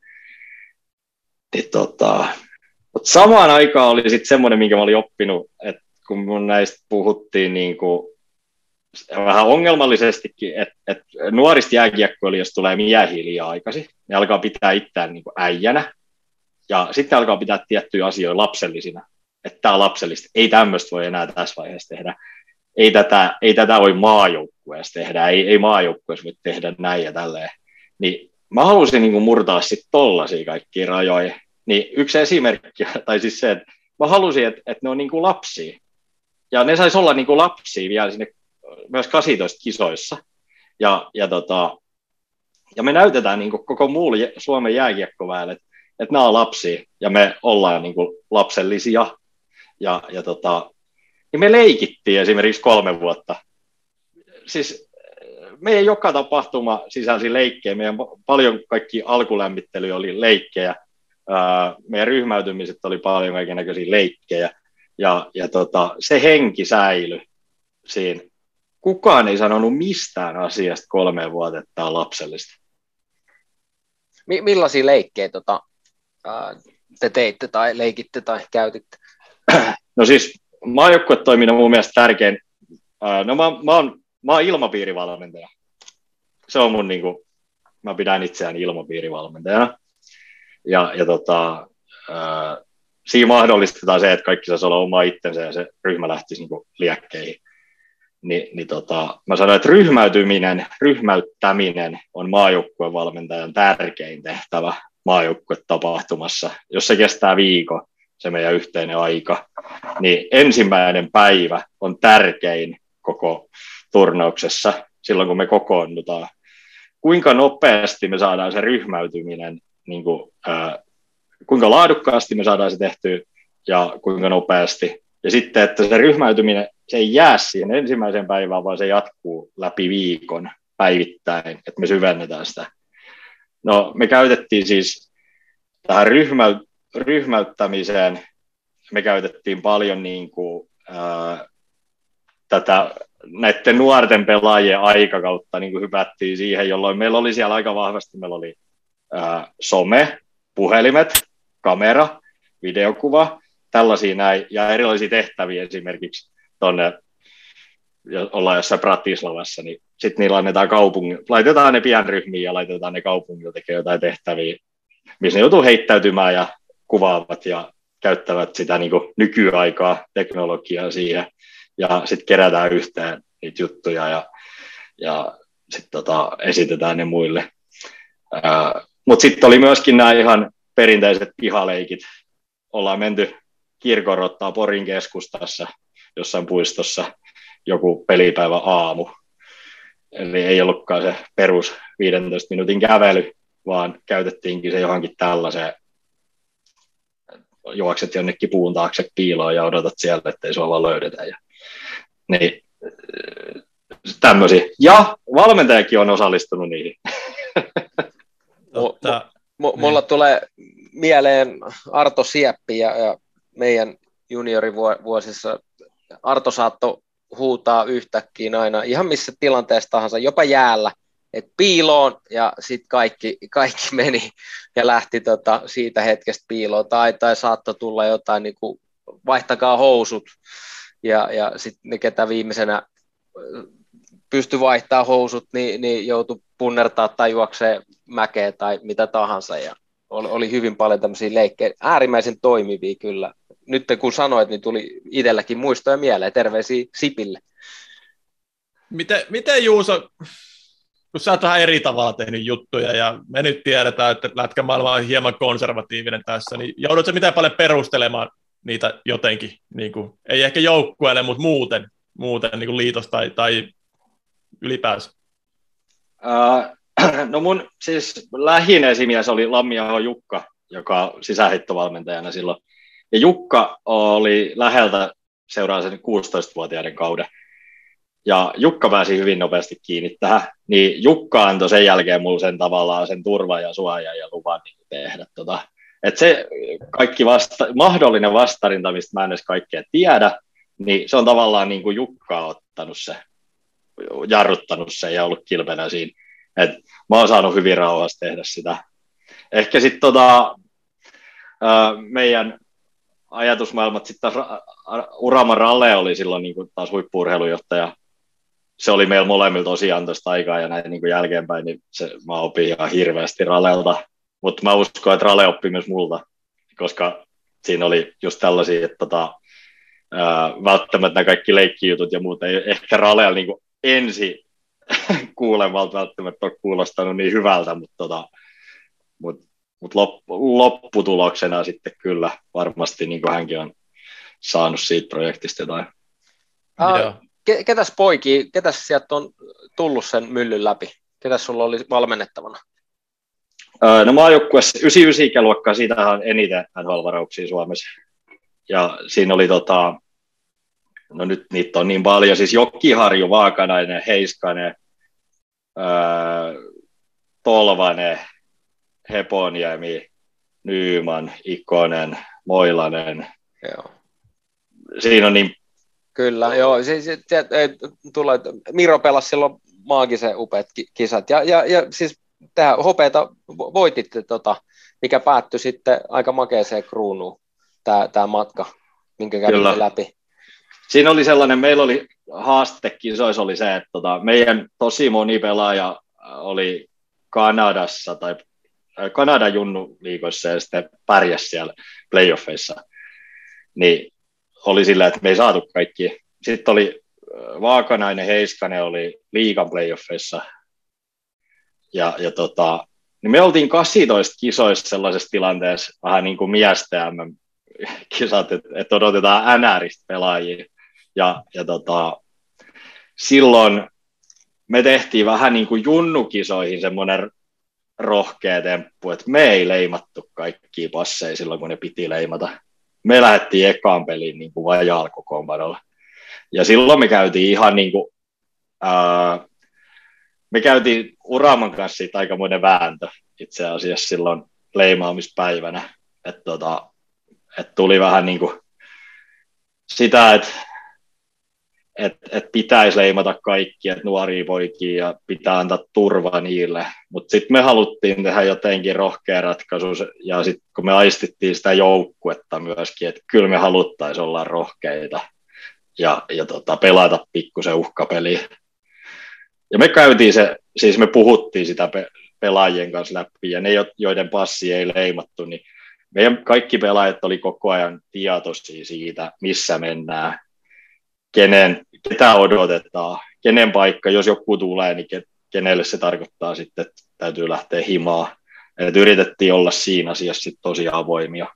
Niin, tota, mutta samaan aikaan oli sitten semmoinen, minkä mä olin oppinut, että kun mun näistä puhuttiin niin kuin vähän ongelmallisestikin, että, että nuorista jääkiekkoilijoista tulee miehiä liian aikaisin. Ne alkaa pitää itseään niin äijänä ja sitten alkaa pitää tiettyjä asioita lapsellisina. Että tämä lapsellista. Ei tämmöistä voi enää tässä vaiheessa tehdä. Ei tätä, ei tätä voi maajoukkueessa tehdä. Ei, ei maajoukkueessa voi tehdä näin ja tälleen. Niin mä halusin niin murtaa sitten tollaisia kaikkia rajoja. Niin yksi esimerkki, tai siis se, että mä halusin, että, että ne on niin kuin lapsia. Ja ne saisi olla niin kuin lapsia vielä sinne myös 18 kisoissa. Ja, ja, tota, ja me näytetään niin koko muulle Suomen jääkiekkoväelle, että, että nämä on lapsia ja me ollaan niin lapsellisia. Ja, ja tota, niin me leikittiin esimerkiksi kolme vuotta. Siis meidän joka tapahtuma sisälsi leikkejä, meidän paljon kaikki alkulämmittely oli leikkejä, meidän ryhmäytymiset oli paljon kaikenlaisia leikkejä, ja, ja tota, se henki säilyi siinä kukaan ei sanonut mistään asiasta kolme vuotta, että tämä on lapsellista. M- millaisia leikkejä tota, te teitte tai leikitte tai käytitte? No siis maajoukkuetoiminnan mun mielestä tärkein, no mä, mä, oon, mä oon ilmapiirivalmentaja. Se on mun niin kuin, mä pidän itseäni ilmapiirivalmentajana. Ja, ja tota, ää, siinä mahdollistetaan se, että kaikki saisi olla oma itsensä ja se ryhmä lähtisi niin kuin liekkeihin niin, niin tota, mä sanoin, että ryhmäytyminen, ryhmäyttäminen on maajoukkueen valmentajan tärkein tehtävä maajoukkuetapahtumassa. Jos se kestää viikon, se meidän yhteinen aika, niin ensimmäinen päivä on tärkein koko turnauksessa silloin, kun me kokoonnutaan. Kuinka nopeasti me saadaan se ryhmäytyminen, niin kuin, ää, kuinka laadukkaasti me saadaan se tehtyä ja kuinka nopeasti. Ja sitten, että se ryhmäytyminen se ei jää siihen ensimmäiseen päivään, vaan se jatkuu läpi viikon päivittäin, että me syvennetään sitä. No, me käytettiin siis tähän ryhmä, ryhmäyttämiseen, me käytettiin paljon niin kuin, ää, tätä näiden nuorten pelaajien aikakautta niin kuin hypättiin siihen, jolloin meillä oli siellä aika vahvasti, meillä oli ää, some, puhelimet, kamera, videokuva, tällaisia näin, ja erilaisia tehtäviä esimerkiksi tuonne, ollaan jossain Bratislavassa, niin sitten niillä annetaan kaupungin, laitetaan ne pienryhmiin ja laitetaan ne kaupungilla tekemään jotain tehtäviä, missä ne joutuu heittäytymään ja kuvaavat ja käyttävät sitä niin kuin nykyaikaa, teknologiaa siihen, ja sitten kerätään yhteen niitä juttuja ja, ja sitten tota, esitetään ne muille. Mutta sitten oli myöskin nämä ihan perinteiset pihaleikit. Ollaan menty kirkorottaa Porin keskustassa jossain puistossa joku pelipäivä aamu. Eli ei ollutkaan se perus 15 minuutin kävely, vaan käytettiinkin se johonkin tällaiseen juokset jonnekin puun taakse piiloon ja odotat siellä, ettei sua vaan löydetä. Ja, niin, tämmöisiä. Ja valmentajakin on osallistunut niihin. Totta. M- m- mulla niin. tulee mieleen Arto Sieppi ja, ja meidän juniorivuosissa Arto saattoi huutaa yhtäkkiä aina ihan missä tilanteessa tahansa, jopa jäällä, että piiloon ja sitten kaikki, kaikki meni ja lähti tota, siitä hetkestä piiloon tai, tai saattoi tulla jotain niin kuin, vaihtakaa housut ja, ja sitten ne, ketä viimeisenä pysty vaihtaa housut, niin, niin joutui punnertaa tai juoksee mäkeä tai mitä tahansa ja oli hyvin paljon tämmöisiä leikkejä, äärimmäisen toimivia kyllä. Nyt kun sanoit, niin tuli itselläkin muistoja mieleen. Terveisiä Sipille. Miten, miten Juuso, kun sä oot vähän eri tavalla tehnyt juttuja ja me nyt tiedetään, että lätkämaailma on hieman konservatiivinen tässä, niin joudutko miten paljon perustelemaan niitä jotenkin, niin kuin, ei ehkä joukkueelle, mutta muuten, muuten niin kuin liitos tai, tai ylipäänsä? Uh, no mun siis lähin esimies oli Lammiaho Jukka, joka sisäheittovalmentajana silloin. Ja Jukka oli läheltä seuraa sen 16-vuotiaiden kauden. Ja Jukka pääsi hyvin nopeasti kiinni tähän, niin Jukka antoi sen jälkeen mulle sen tavallaan sen turva ja suoja ja luvan niin tehdä tota. Et se kaikki vasta, mahdollinen vastarinta, mistä mä en edes kaikkea tiedä, niin se on tavallaan niin kuin Jukka ottanut se, jarruttanut sen ja ollut kilpenä siinä. Et mä oon saanut hyvin rauhassa tehdä sitä. Ehkä sitten tota, meidän ajatusmaailmat sitten taas Urama Ralle oli silloin niin kuin taas huippuurheilujohtaja. Se oli meillä molemmilta tosi antoista aikaa ja näin niin kuin jälkeenpäin, niin se, mä opin ihan hirveästi Ralelta. Mutta mä uskon, että Rale oppi myös multa, koska siinä oli just tällaisia, että tota, ää, välttämättä nämä kaikki leikkijutut ja muuta ei ehkä Ralella niin ensi kuulemalta välttämättä ole kuulostanut niin hyvältä, mutta, tota, mutta, mutta lopputuloksena sitten kyllä varmasti niin hänkin on saanut siitä projektista jotain. Uh, ketäs poiki, ketäs sieltä on tullut sen myllyn läpi? Ketäs sulla oli valmennettavana? Uh, no maajoukkueessa 99 ikäluokkaa, siitä on eniten NHL-varauksia Suomessa. Ja siinä oli tota, no nyt niitä on niin paljon, siis Jokkiharju, Vaakanainen, Heiskanen, Tolvanen, Heponiemi, Nyyman, Ikonen, Moilanen. Joo. Siinä on niin... Kyllä, joo. Siis, tulee, Miro pelasi silloin maagisen upeat kisat. Ja, ja, ja siis tähän hopeita voititte, tota, mikä päättyi sitten aika makeeseen kruunuun, tämä, matka, minkä kävimme läpi. Siinä oli sellainen, meillä oli haaste kisoissa oli se, että tota, meidän tosi moni pelaaja oli Kanadassa tai äh, Kanadan junnuliikoissa ja sitten pärjäsi siellä playoffeissa. Niin oli sillä, että me ei saatu kaikki. Sitten oli äh, Vaakanainen, Heiskanen oli liigan playoffeissa. Ja, ja tota, niin me oltiin 18 kisoissa sellaisessa tilanteessa vähän niin kuin miestä kisat, että, että odotetaan NRistä pelaajia. Ja, ja tota, silloin me tehtiin vähän niin kuin junnukisoihin semmoinen rohkea temppu, että me ei leimattu kaikkia passeja silloin, kun ne piti leimata. Me lähdettiin ekaan peliin niin kuin vajaalla. Ja silloin me käytiin ihan niin kuin, ää, me käytiin Uraman kanssa siitä aikamoinen vääntö itse asiassa silloin leimaamispäivänä. Että tota, et tuli vähän niin kuin sitä, että että et pitäisi leimata kaikki, että nuoria poikia ja pitää antaa turva niille. Mutta sitten me haluttiin tehdä jotenkin rohkea ratkaisu ja sitten kun me aistittiin sitä joukkuetta myöskin, että kyllä me haluttaisiin olla rohkeita ja, ja tota, pelata pikkusen uhkapeliä. Ja me käytiin se, siis me puhuttiin sitä pe- pelaajien kanssa läpi ja ne, joiden passi ei leimattu, niin meidän kaikki pelaajat oli koko ajan tietoisia siitä, missä mennään, kenen, ketä odotetaan, kenen paikka, jos joku tulee, niin kenelle se tarkoittaa sitten, että täytyy lähteä himaa. Et yritettiin olla siinä asiassa sitten tosi avoimia.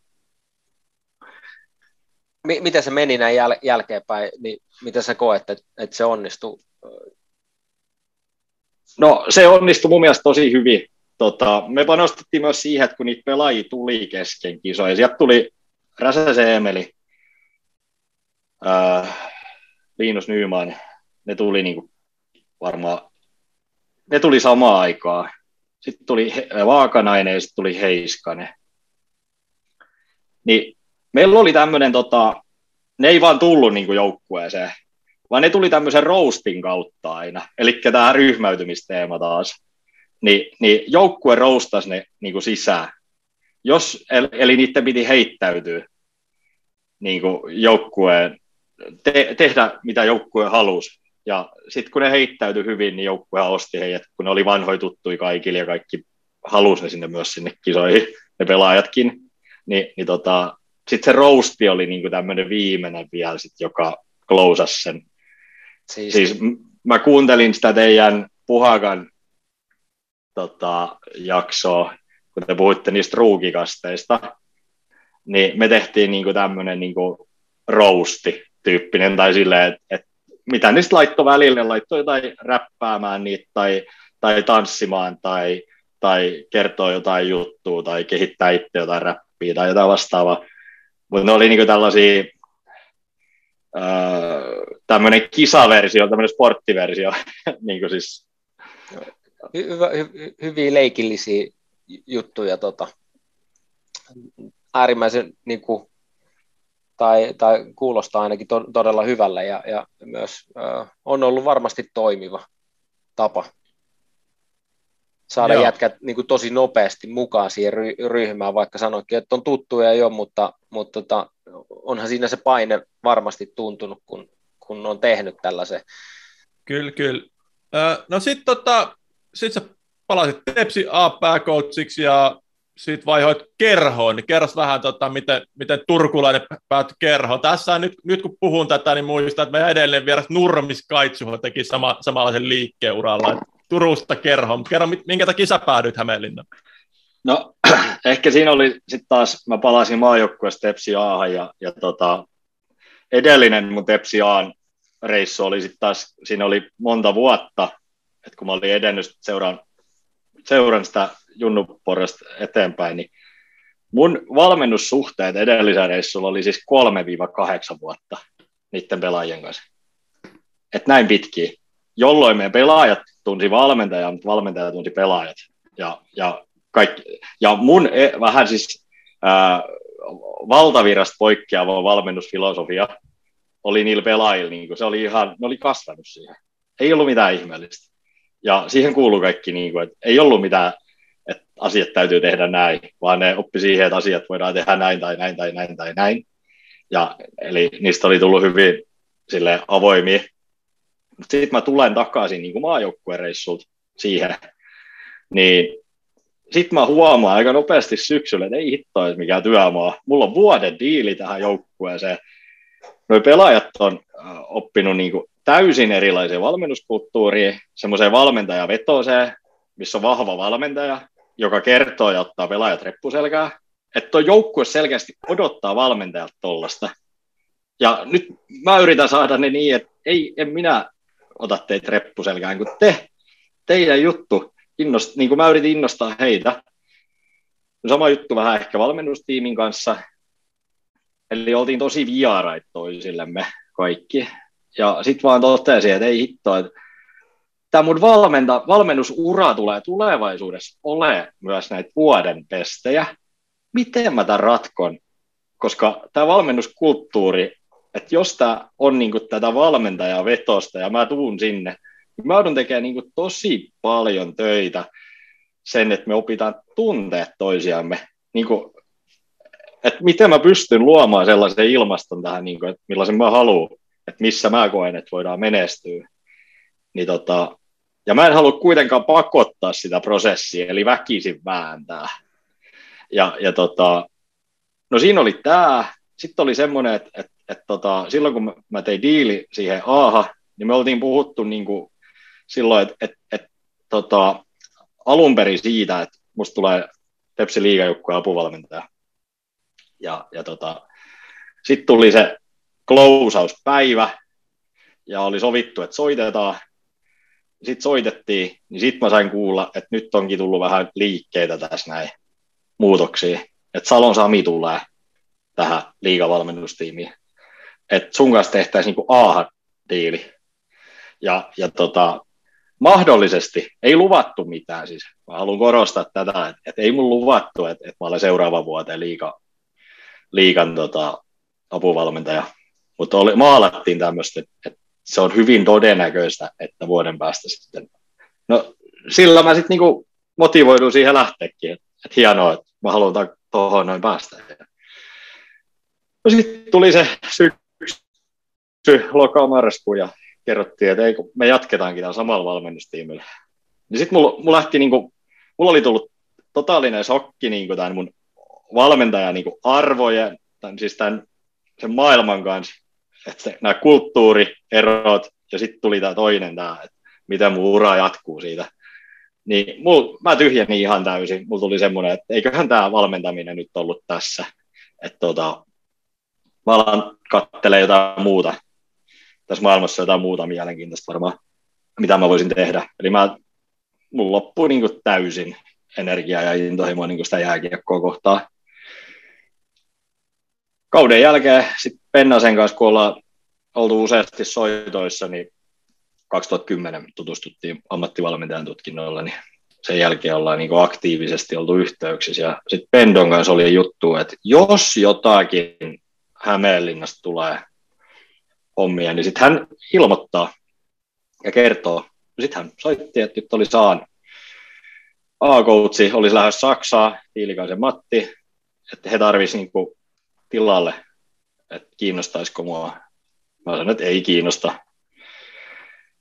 Miten se meni näin jäl- jälkeenpäin, niin miten sä koet, että, että se onnistui? No se onnistui mun mielestä tosi hyvin. Tota, me panostettiin myös siihen, että kun niitä pelaajia tuli kesken kisoja, sieltä tuli Räsäsen Emeli, äh, Linus Nyman, ne tuli niinku varmaan, ne tuli samaan aikaan. Sitten tuli Vaakanainen ja sitten tuli Heiskanen. Niin meillä oli tämmöinen, tota, ne ei vaan tullut niinku joukkueeseen, vaan ne tuli tämmöisen roastin kautta aina, eli tämä ryhmäytymisteema taas. Ni, niin joukkue roustasi ne niinku sisään. Jos, eli niiden piti heittäytyä niin joukkueen te, tehdä, mitä joukkue halusi. Ja sitten kun ne heittäytyi hyvin, niin joukkue osti heidät, kun ne oli vanhoja tuttuja kaikille ja kaikki halusi ne sinne myös sinne kisoihin, ne pelaajatkin. Ni, niin tota, sitten se roasti oli niinku tämmöinen viimeinen vielä, sit, joka klousasi sen. Siis... siis mä kuuntelin sitä teidän Puhakan tota, jaksoa, kun te puhuitte niistä ruukikasteista, niin me tehtiin niinku tämmöinen niinku rousti tyyppinen, tai silleen, että et, mitä niistä laittoi välille, laittoi jotain räppäämään niitä, tai, tai tanssimaan, tai, tai kertoo jotain juttua, tai kehittää itse jotain räppiä, tai jotain vastaavaa. Mutta ne oli niinku tällaisia, tämmöinen kisaversio, tämmöinen sporttiversio, niin kuin siis. Hyvä, hy, hyviä leikillisiä juttuja, tota, äärimmäisen niin tai, tai kuulostaa ainakin to, todella hyvälle ja, ja myös äh, on ollut varmasti toimiva tapa saada Joo. jätkät niin kuin tosi nopeasti mukaan siihen ry- ryhmään, vaikka sanoikin, että on tuttuja jo, mutta, mutta tota, onhan siinä se paine varmasti tuntunut, kun, kun on tehnyt tällaisen. Kyllä, kyllä. no sitten tota, sit sä palasit Tepsi A-pääcoachiksi ja sitten vaihoit kerhoon, niin kerros vähän, tota, miten, miten turkulainen päätyi kerhoon. Tässä nyt, nyt kun puhun tätä, niin muistan, että meidän edellinen vieras Nurmis Kaitsuho teki sama, samanlaisen liikkeen uralla. Turusta kerhoon. Kerro, minkä takia sä päädyit Hämeenlinnaan? No ehkä siinä oli sitten taas, mä palasin maajoukkueesta Tepsi Aahan ja, ja tota, edellinen mun Tepsi Aan reissu oli sitten taas, siinä oli monta vuotta, että kun mä olin edennyt seuran, seuran sitä junnuporrasta eteenpäin, niin mun valmennussuhteet edellisellä reissulla oli siis 3-8 vuotta niiden pelaajien kanssa. Että näin pitkiä. Jolloin meidän pelaajat tunsi valmentajaa, mutta valmentaja tunsi pelaajat. Ja, ja, kaikki, ja mun e, vähän siis ää, valtavirasta poikkeava valmennusfilosofia oli niillä pelaajilla, niin se oli ihan, ne oli kasvanut siihen. Ei ollut mitään ihmeellistä. Ja siihen kuuluu kaikki, niin kuin, että ei ollut mitään asiat täytyy tehdä näin, vaan ne oppi siihen, että asiat voidaan tehdä näin tai näin tai näin tai näin. Ja, eli niistä oli tullut hyvin sille avoimia. Sitten mä tulen takaisin niin maajoukkuereissulta siihen, niin sitten mä huomaan aika nopeasti syksyllä, että ei hitto olisi mikään työmaa. Mulla on vuoden diili tähän joukkueeseen. Noi pelaajat on oppinut niin kuin täysin erilaiseen valmennuskulttuuriin, semmoiseen valmentajavetoiseen, missä on vahva valmentaja, joka kertoo ja ottaa pelaajat reppuselkää. Että tuo joukkue selkeästi odottaa valmentajalta tollasta. Ja nyt mä yritän saada ne niin, että ei, en minä ota teitä reppuselkään, kun te, teidän juttu, innost, niin kuin mä yritin innostaa heitä. Sama juttu vähän ehkä valmennustiimin kanssa. Eli oltiin tosi vieraita toisillemme kaikki. Ja sitten vaan totesin, että ei hittoa, että tämä mun valmenta, valmennusura tulee tulevaisuudessa ole myös näitä vuoden pestejä. Miten mä tämän ratkon? Koska tämä valmennuskulttuuri että jos tämä on niin kuin tätä valmentajaa vetosta ja mä tuun sinne, niin mä joudun tekemään niin kuin tosi paljon töitä sen, että me opitaan tuntea toisiamme. Niin kuin, että miten mä pystyn luomaan sellaisen ilmaston tähän, niin kuin, että millaisen mä haluan, että missä mä koen, että voidaan menestyä. Niin tota, ja mä en halua kuitenkaan pakottaa sitä prosessia, eli väkisin vääntää. Ja, ja tota, no siinä oli tämä. Sitten oli semmoinen, että, että, että tota, silloin kun mä tein diili siihen AHA, niin me oltiin puhuttu niin kuin silloin, että, että, että tota, alun perin siitä, että musta tulee Tepsi liigajoukkueen apuvalmentaja. Ja, ja tota, sitten tuli se klousauspäivä, ja oli sovittu, että soitetaan, sitten soitettiin, niin sitten mä sain kuulla, että nyt onkin tullut vähän liikkeitä tässä näin muutoksia. Että Salon Sami tulee tähän liigavalmennustiimiin. Että sun kanssa tehtäisiin niin AHA-diili. Ja, ja tota, mahdollisesti, ei luvattu mitään siis. Mä haluan korostaa tätä, että, että ei mun luvattu, että, että mä olen seuraava vuoteen liiga, liigan tota, apuvalmentaja. Mutta maalattiin tämmöistä, että, että se on hyvin todennäköistä, että vuoden päästä sitten. No sillä mä sitten niinku motivoidun siihen lähteekin, että, että hienoa, että mä haluan tuohon noin päästä. No sitten tuli se syksy, marraskuu ja kerrottiin, että ei, me jatketaankin tällä samalla valmennustiimillä. Niin sitten mulla, mulla, lähti niinku, mulla oli tullut totaalinen shokki niinku tämän mun valmentajan niinku arvojen, tämän, siis tämän sen maailman kanssa, että nämä kulttuurierot ja sitten tuli tämä toinen, tämä, että miten mun ura jatkuu siitä. Niin mul, mä tyhjenin ihan täysin. Mulla tuli semmoinen, että eiköhän tämä valmentaminen nyt ollut tässä. Että tota, mä alan katselemaan jotain muuta. Tässä maailmassa jotain muuta mielenkiintoista varmaan, mitä mä voisin tehdä. Eli mä, mulla loppui niin täysin energiaa ja intohimoa niin sitä jääkiekkoa kohtaan kauden jälkeen sitten Pennasen kanssa, kun ollaan oltu useasti soitoissa, niin 2010 tutustuttiin ammattivalmentajan tutkinnolla, niin sen jälkeen ollaan niin aktiivisesti oltu yhteyksissä. Ja sitten Pendon kanssa oli juttu, että jos jotakin Hämeenlinnasta tulee hommia, niin sitten hän ilmoittaa ja kertoo. Sitten hän soitti, että nyt oli saan A-koutsi, olisi lähes Saksaa, Tiilikaisen Matti, että he tarvisivat niin tilalle, että kiinnostaisiko mua. Mä sanoin, että ei kiinnosta.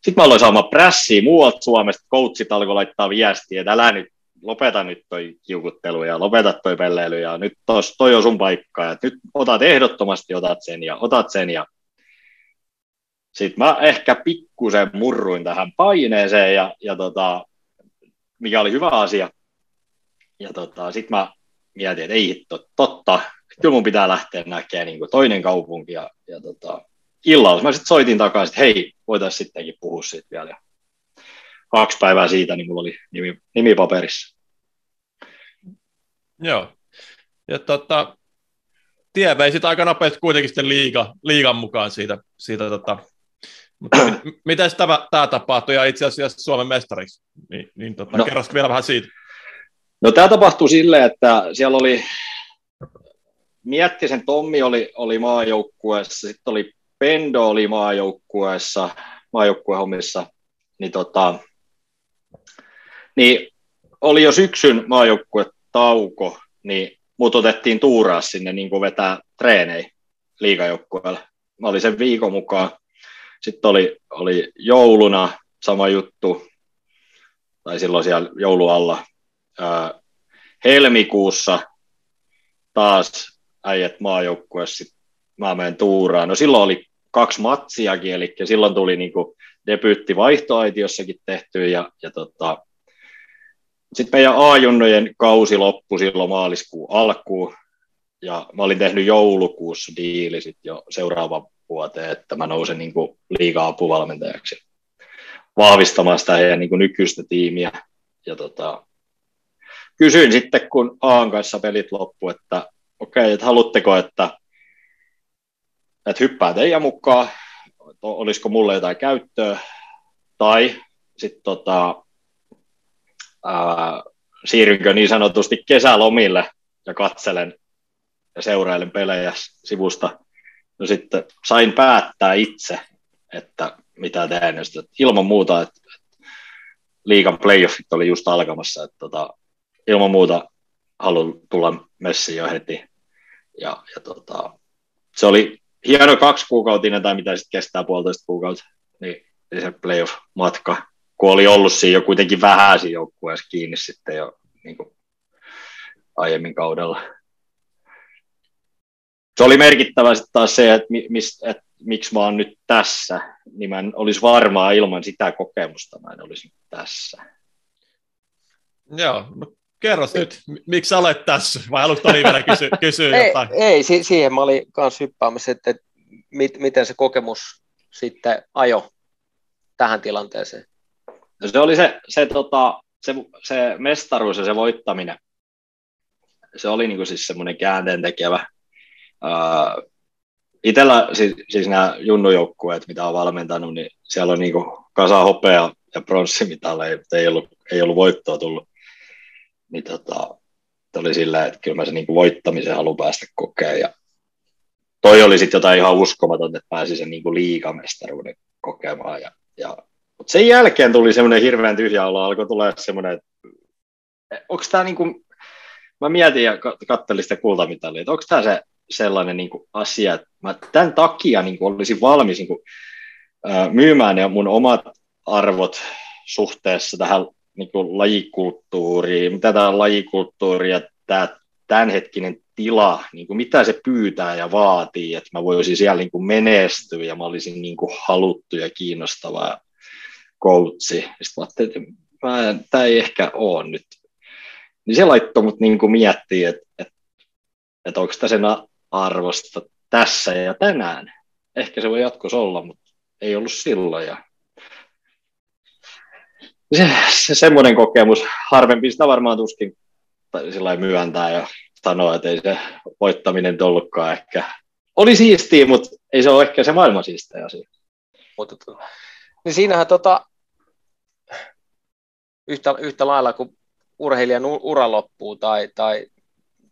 Sitten mä aloin saamaan prässiä muualta Suomesta, coachit alkoi laittaa viestiä, että älä nyt lopeta nyt toi kiukuttelu ja lopeta toi pelleily ja nyt tos, toi on sun paikka ja nyt otat ehdottomasti otat sen ja otat sen ja sitten mä ehkä pikkusen murruin tähän paineeseen ja, ja tota, mikä oli hyvä asia. Ja tota, sitten mä mietin, että ei totta, kyllä mun pitää lähteä näkemään niin toinen kaupunki ja, ja tota, illalla mä sitten soitin takaisin, että hei, voitaisiin sittenkin puhua siitä vielä. Ja kaksi päivää siitä, niin mulla oli nimi, nimi paperissa. Joo. Ja tota, tie vei sitten aika nopeasti kuitenkin sitten liiga, liigan mukaan siitä. siitä tota. Mutta miten tämä, tämä tapahtui ja itse asiassa Suomen mestariksi? Niin, niin tota, no, kerrosiko vielä vähän siitä? No tämä tapahtui silleen, että siellä oli Miettisen Tommi oli, oli maajoukkueessa, sitten oli Pendo oli maajoukkueessa, maajoukkuehommissa, niin, tota, niin oli jo syksyn maajoukkuetauko, niin mut otettiin tuuraa sinne niin kuin vetää treenei liigajoukkueella. Mä olin sen viikon mukaan. Sitten oli, oli jouluna sama juttu, tai silloin siellä joulualla. Ää, helmikuussa taas äijät maajoukkueessa, mä menen tuuraan. No silloin oli kaksi matsiakin, eli silloin tuli niinku debyytti vaihtoaitiossakin tehty, ja, ja tota, sitten meidän A-junnojen kausi loppui silloin maaliskuun alkuun, ja mä olin tehnyt joulukuussa diili sit jo seuraava vuoteen, että mä nousen niin liiga apuvalmentajaksi vahvistamaan sitä heidän niin nykyistä tiimiä. Ja tota, kysyin sitten, kun Aan kanssa pelit loppu, että okei, okay, että haluatteko, että, että hyppää teidän mukaan, olisiko mulle jotain käyttöä, tai sitten tota, siirrynkö niin sanotusti kesälomille ja katselen ja seurailen pelejä sivusta. no sitten sain päättää itse, että mitä teen. Ja sitten, ilman muuta, että liigan playoffit oli just alkamassa, että tota, ilman muuta haluan tulla messiin jo heti. Ja, ja tota, se oli hieno kaksi kuukautinen tai mitä sitten kestää puolitoista kuukautta, niin se playoff-matka, kun oli ollut siinä jo kuitenkin vähän siinä joukkueessa kiinni sitten jo niin kuin aiemmin kaudella. Se oli merkittävä sitten taas se, että, mis, että miksi mä oon nyt tässä, niin mä en olisi varmaa ilman sitä kokemusta, mä en olisi tässä. Joo, kerro nyt, miksi olet tässä, vai haluatko Toni vielä kysyä, kysyä ei, jotain? Ei, si- siihen mä olin kanssa hyppäämässä, että, mit, miten se kokemus sitten ajo tähän tilanteeseen. No se oli se, se, tota, se, se mestaruus ja se voittaminen, se oli niinku siis semmoinen käänteen tekevä. Uh, itellä siis, siis nämä junnujoukkueet, mitä on valmentanut, niin siellä on niinku kasa hopea ja pronssimitaleja, mutta ei ollut, ei ollut voittoa tullut. Niin tota, oli silleen, että kyllä mä se niinku voittamisen haluan päästä kokemaan. Ja toi oli sitten jotain ihan uskomatonta, että pääsi sen niinku liigamestaruuden kokemaan. Ja, ja, mutta sen jälkeen tuli semmoinen hirveän tyhjä olo, alkoi tulla semmoinen, että onko tämä niinku, mä mietin ja katselin sitä kultamitalia, että onko tämä se sellainen niin kuin asia, että mä tämän takia niin kuin olisin valmis niin kuin, myymään ne mun omat arvot suhteessa tähän niin kuin lajikulttuuriin, mitä tämä lajikulttuuri ja tämä tämänhetkinen tila, niin kuin mitä se pyytää ja vaatii, että mä voisin siellä niin kuin menestyä ja mä olisin niin kuin haluttu ja kiinnostava coachi. Sitten mä ajattelin, että mä, tämä ei ehkä ole nyt. Niin se laittoi mut niin kuin miettiä, että, että, että onko tämä sen arvosta tässä ja tänään. Ehkä se voi jatkossa olla, mutta ei ollut silloin. Ja se, se semmoinen kokemus, harvempi sitä varmaan tuskin sillä myöntää ja sanoa, että ei se voittaminen ollutkaan ehkä. Oli siistiä, mutta ei se ole ehkä se maailman siistejä asia. Mutta, niin siinähän tota, yhtä, yhtä lailla kuin urheilijan ura loppuu tai, tai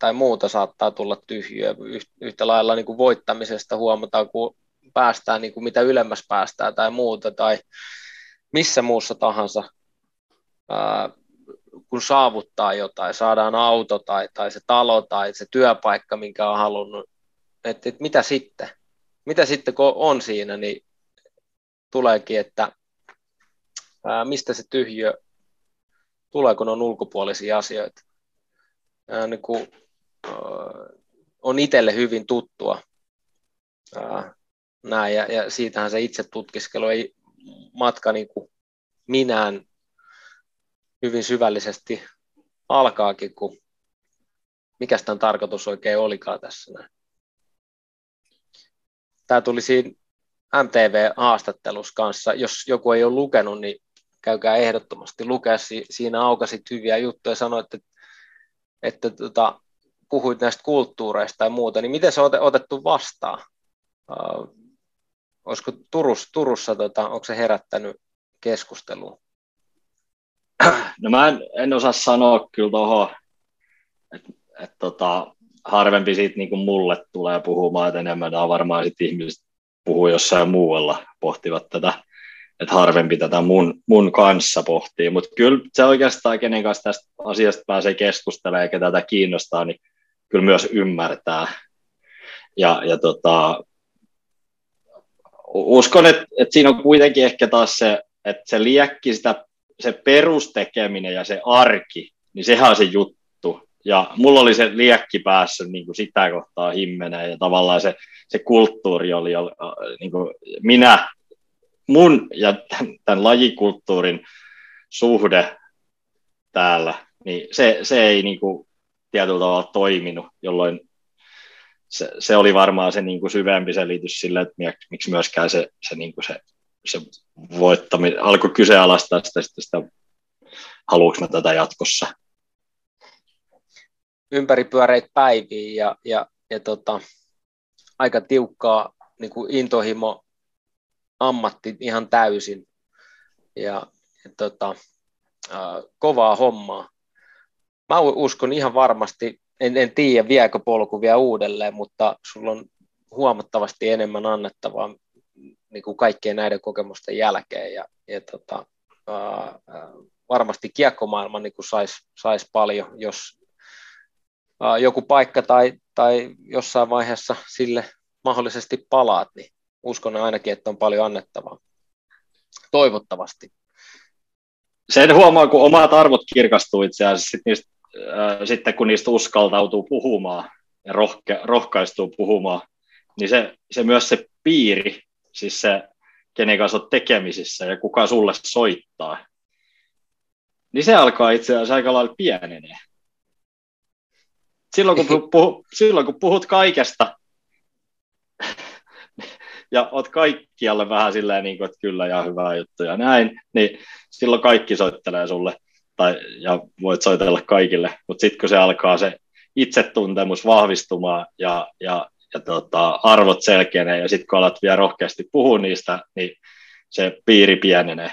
tai muuta saattaa tulla tyhjiö. Yhtä lailla niin kuin voittamisesta huomataan, kun päästään niin kuin mitä ylemmäs päästään tai muuta, tai missä muussa tahansa, ää, kun saavuttaa jotain, saadaan auto tai, tai se talo tai se työpaikka, minkä on halunnut, että et mitä sitten? Mitä sitten kun on siinä, niin tuleekin, että ää, mistä se tyhjö tulee, kun on ulkopuolisia asioita. Ää, niin kuin on itselle hyvin tuttua. Näin, ja, ja siitähän se itse tutkiskelu ei matka niin kuin minään hyvin syvällisesti alkaakin, kun mikä tämän tarkoitus oikein olikaan tässä. Tämä tuli siinä MTV-haastattelussa kanssa. Jos joku ei ole lukenut, niin käykää ehdottomasti lukea. Siinä aukasit hyviä juttuja ja sanoit, että, että tota, puhuit näistä kulttuureista tai muuta, niin miten se on otettu vastaan? Uh, olisiko Turus, Turussa, tota, onko se herättänyt keskustelua? No mä en, en osaa sanoa kyllä tuohon, että et, tota, harvempi siitä niin kuin mulle tulee puhumaan, että enemmän tämä varmaan sitten ihmiset puhuu jossain muualla, pohtivat tätä, että harvempi tätä mun, mun kanssa pohtii, mutta kyllä se oikeastaan kenen kanssa tästä asiasta pääsee keskustelemaan, eikä tätä kiinnostaa, niin kyllä myös ymmärtää. Ja, ja tota, uskon, että, että siinä on kuitenkin ehkä taas se, että se liekki, sitä, se perustekeminen ja se arki, niin sehän on se juttu. Ja mulla oli se liekki päässä niin kuin sitä kohtaa himmeneen ja tavallaan se, se kulttuuri oli, oli niin kuin minä, mun ja tämän, tämän lajikulttuurin suhde täällä, niin se, se ei niin kuin tietyllä tavalla toiminut, jolloin se, se oli varmaan se niin kuin syvempi selitys sille, että miksi myöskään se, se, niin kuin se, se voittaminen alkoi kyseenalaistaa sitä, sitä, sitä haluanko tätä jatkossa. Ympäripyöreitä päiviä ja, ja, ja tota, aika tiukkaa niin kuin intohimo ammatti ihan täysin. Ja, ja tota, äh, kovaa hommaa. Mä uskon ihan varmasti, en, en tiedä viekö polku vielä uudelleen, mutta sulla on huomattavasti enemmän annettavaa niin kuin kaikkien näiden kokemusten jälkeen. Ja, ja tota, ää, varmasti kiekkomaailma niin saisi sais paljon, jos ää, joku paikka tai, tai jossain vaiheessa sille mahdollisesti palaat, niin uskon ainakin, että on paljon annettavaa. Toivottavasti. Sen huomaa, kun omat arvot kirkastuu itse asiassa sit niistä, äh, sitten, kun niistä uskaltautuu puhumaan ja rohke, rohkaistuu puhumaan, niin se, se myös se piiri, siis se, kenen kanssa olet tekemisissä ja kuka sulle soittaa, niin se alkaa itse asiassa aika lailla pienenee. Silloin kun, puh, silloin kun puhut kaikesta ja oot kaikkialle vähän silleen, niin kuin, että kyllä ja hyvää juttu ja näin, niin silloin kaikki soittelee sulle tai, ja voit soitella kaikille, mutta sitten kun se alkaa se itsetuntemus vahvistumaan ja, ja, ja tota, arvot selkeänee ja sitten kun alat vielä rohkeasti puhua niistä, niin se piiri pienenee.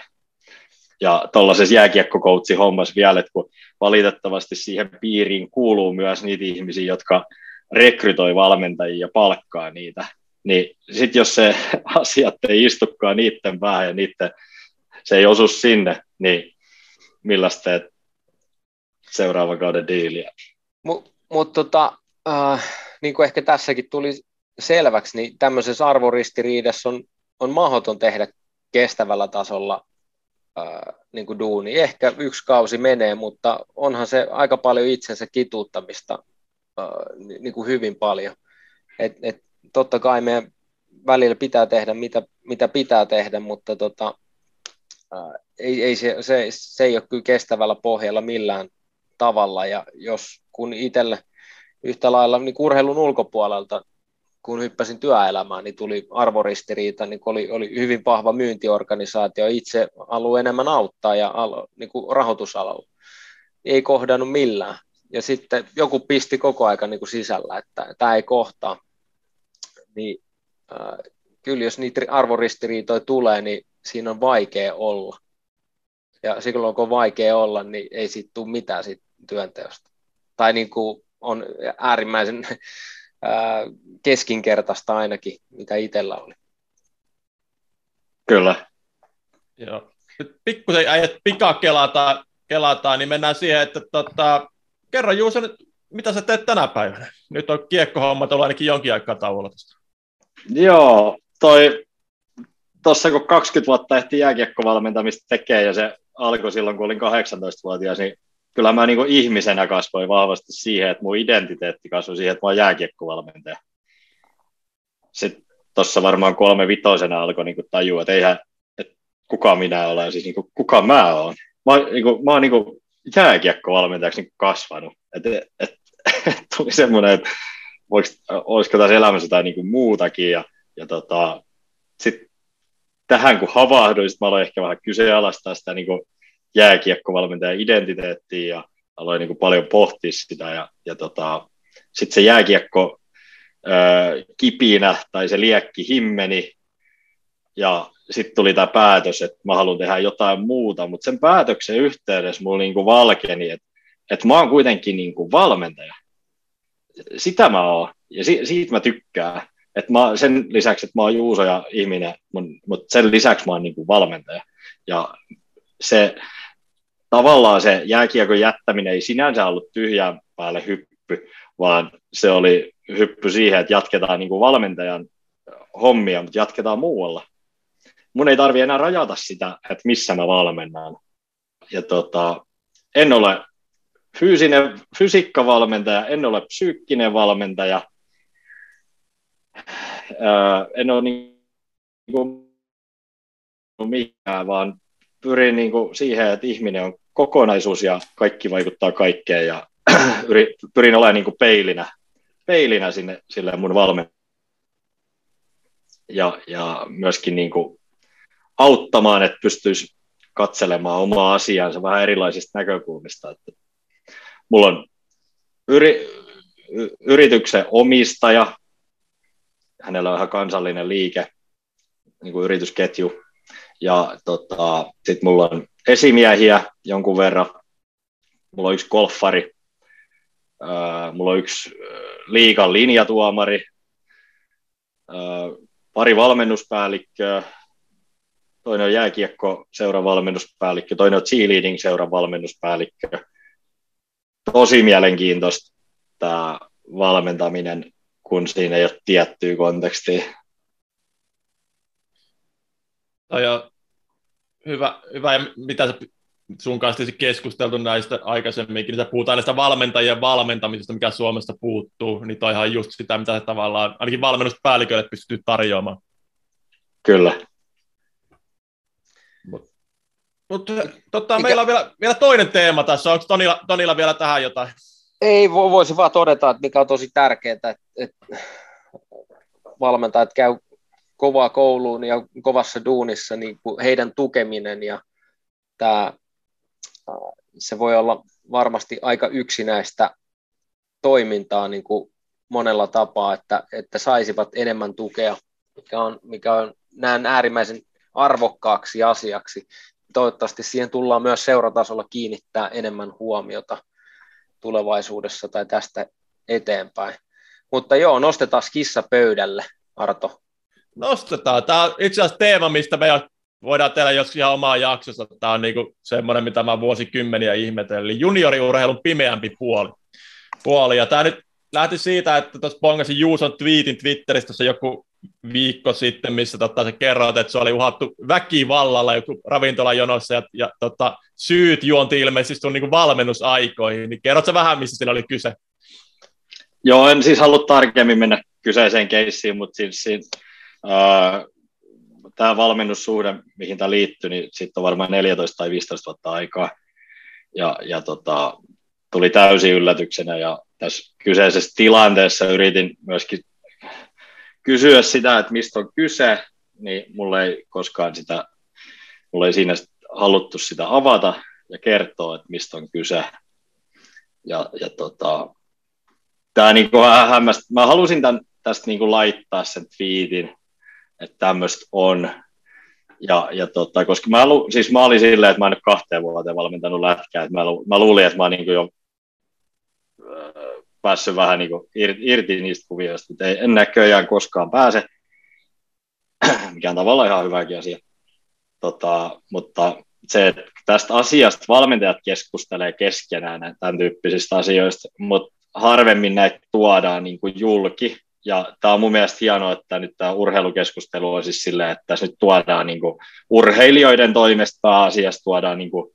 Ja tuollaisessa jääkiekkokoutsi hommassa vielä, että kun valitettavasti siihen piiriin kuuluu myös niitä ihmisiä, jotka rekrytoi valmentajia ja palkkaa niitä, niin sitten jos se asiat ei istukaan niiden päähän ja niiden, se ei osu sinne, niin millaista teet seuraavan kauden diiliä? Mutta mut tota, äh, niin kuin ehkä tässäkin tuli selväksi, niin tämmöisessä arvoristiriidassa on, on mahdoton tehdä kestävällä tasolla äh, niin kuin duuni. Ehkä yksi kausi menee, mutta onhan se aika paljon itsensä kituuttamista äh, niin kuin hyvin paljon. Et, et totta kai meidän välillä pitää tehdä, mitä, mitä pitää tehdä, mutta tota, ää, ei, ei se, se, se ei ole kyllä kestävällä pohjalla millään tavalla, ja jos kun itselle yhtä lailla niin urheilun ulkopuolelta, kun hyppäsin työelämään, niin tuli arvoristiriita, niin oli, oli hyvin vahva myyntiorganisaatio, itse haluaa enemmän auttaa ja al, niin kuin rahoitusalalla. Ei kohdannut millään. Ja sitten joku pisti koko aika niin kuin sisällä, että tämä ei kohtaa niin äh, kyllä jos niitä arvoristiriitoja tulee, niin siinä on vaikea olla. Ja silloin kun on vaikea olla, niin ei siitä tule mitään siitä työnteosta. Tai niin kuin on äärimmäisen keskinkertaista ainakin, mitä itsellä oli. Kyllä. Joo. Nyt pikkusen äijät pika kelataan, kelataan, niin mennään siihen, että tota, kerro Juuso, mitä sä teet tänä päivänä? Nyt on kiekkohommat ollut ainakin jonkin aikaa tauolla tästä. Joo, toi tuossa kun 20 vuotta ehti jääkiekkovalmentamista tekee ja se alkoi silloin, kun olin 18-vuotias, niin kyllä mä niin ihmisenä kasvoin vahvasti siihen, että mun identiteetti kasvoi siihen, että mä oon jääkiekkovalmentaja. Sitten tuossa varmaan kolme vitosena alkoi niin tajua, että eihän, että kuka minä olen, siis niin kuin, kuka mä oon. Mä, niin kuin, mä oon niin jääkiekkovalmentajaksi niin kasvanut. Et, et, et, tuli semmoinen, että voiko, olisiko tässä elämässä jotain niin muutakin. Ja, ja tota, sitten tähän kun havahduin, sit mä aloin ehkä vähän kyseenalaistaa sitä niin kuin jääkiekkovalmentajan identiteettiä ja aloin niin kuin paljon pohtia sitä. Ja, ja tota, sitten se jääkiekko ää, kipinä tai se liekki himmeni ja sitten tuli tämä päätös, että mä haluan tehdä jotain muuta, mutta sen päätöksen yhteydessä mulla niin kuin valkeni, että, että mä oon kuitenkin niin kuin valmentaja sitä mä oon, ja si- siitä mä tykkään. Et mä, sen lisäksi, että mä oon Juuso ja ihminen, mutta sen lisäksi mä oon niin kuin valmentaja. Ja se tavallaan se jääkiekon jättäminen ei sinänsä ollut tyhjään päälle hyppy, vaan se oli hyppy siihen, että jatketaan niin kuin valmentajan hommia, mutta jatketaan muualla. Mun ei tarvi enää rajata sitä, että missä mä valmennan. Ja tota, en ole fyysinen fysiikkavalmentaja, en ole psyykkinen valmentaja, ää, en ole niin kuin mikään, vaan pyrin niin kuin siihen, että ihminen on kokonaisuus ja kaikki vaikuttaa kaikkeen ja pyrin olemaan niin kuin peilinä, peilinä sinne, sille mun valmentajalle ja, ja myöskin niin kuin auttamaan, että pystyisi katselemaan omaa asiaansa vähän erilaisista näkökulmista. Että mulla on yri, yrityksen omistaja, hänellä on ihan kansallinen liike, niin kuin yritysketju, ja tota, sitten mulla on esimiehiä jonkun verran, mulla on yksi golfari, mulla on yksi liikan linjatuomari, pari valmennuspäällikköä, toinen on jääkiekko seuran valmennuspäällikkö, toinen on cheerleading seuran valmennuspäällikkö. Tosi mielenkiintoista tämä valmentaminen, kun siinä ei ole tiettyä kontekstia. Toi on hyvä, hyvä. Ja mitä sä sun kanssa keskusteltu näistä aikaisemminkin, niin puhutaan näistä valmentajien valmentamisesta, mikä Suomesta puuttuu, niin toi on just sitä, mitä tavallaan ainakin valmennuspäälliköille pystyy tarjoamaan. Kyllä. Mutta mut, totta, meillä on vielä, vielä toinen teema tässä. Onko Tonilla, Tonilla vielä tähän jotain? Ei, voisi vaan todeta, että mikä on tosi tärkeää, että, että valmentajat käy kovaa kouluun ja kovassa duunissa, niin heidän tukeminen ja tämä, se voi olla varmasti aika yksinäistä toimintaa niin kuin monella tapaa, että, että saisivat enemmän tukea, mikä on, mikä on näen äärimmäisen arvokkaaksi asiaksi. Toivottavasti siihen tullaan myös seuratasolla kiinnittää enemmän huomiota tulevaisuudessa tai tästä eteenpäin. Mutta joo, nostetaan kissa pöydälle, Arto. Nostetaan. Tämä on itse asiassa teema, mistä me voidaan tehdä jos ihan omaa jaksossa. Tämä on niinku semmoinen, mitä mä vuosikymmeniä ihmetellyt. Eli junioriurheilun pimeämpi puoli. puoli. Ja tämä nyt lähti siitä, että tuossa pongasin Juuson tweetin Twitteristä joku viikko sitten, missä tota, se kerroit, että se oli uhattu väkivallalla joku ravintolajonossa ja, ja tota, syyt juonti ilmeisesti sun niin valmennusaikoihin. Niin kerrotko vähän, missä sillä oli kyse? Joo, en siis halua tarkemmin mennä kyseiseen keissiin, mutta siis, siis tämä valmennussuhde, mihin tämä liittyy, niin sitten on varmaan 14 tai 15 vuotta aikaa. Ja, ja tota, tuli täysin yllätyksenä ja tässä kyseisessä tilanteessa yritin myöskin kysyä sitä, että mistä on kyse, niin mulle ei koskaan sitä, mulle ei siinä haluttu sitä avata ja kertoa, että mistä on kyse. Ja, ja tota, tämä niin hämmästä. Mä halusin tämän, tästä niin kuin laittaa sen twiitin, että tämmöistä on. Ja, ja tota, koska mä, lu, siis mä olin silleen, että mä en ole kahteen vuoteen valmentanut lätkää, että mä, lu, mä luulin, että mä oon niin jo päässyt vähän niin irti, irti niistä kuvioista, että ei, en näköjään koskaan pääse, mikä on tavallaan ihan hyväkin asia. Tota, mutta se, että tästä asiasta valmentajat keskustelee keskenään tämän tyyppisistä asioista, mutta harvemmin näitä tuodaan niin kuin julki. Ja tämä on mun mielestä hienoa, että nyt tämä urheilukeskustelu on siis silleen, että tässä nyt tuodaan niin kuin urheilijoiden toimesta asiasta tuodaan niin kuin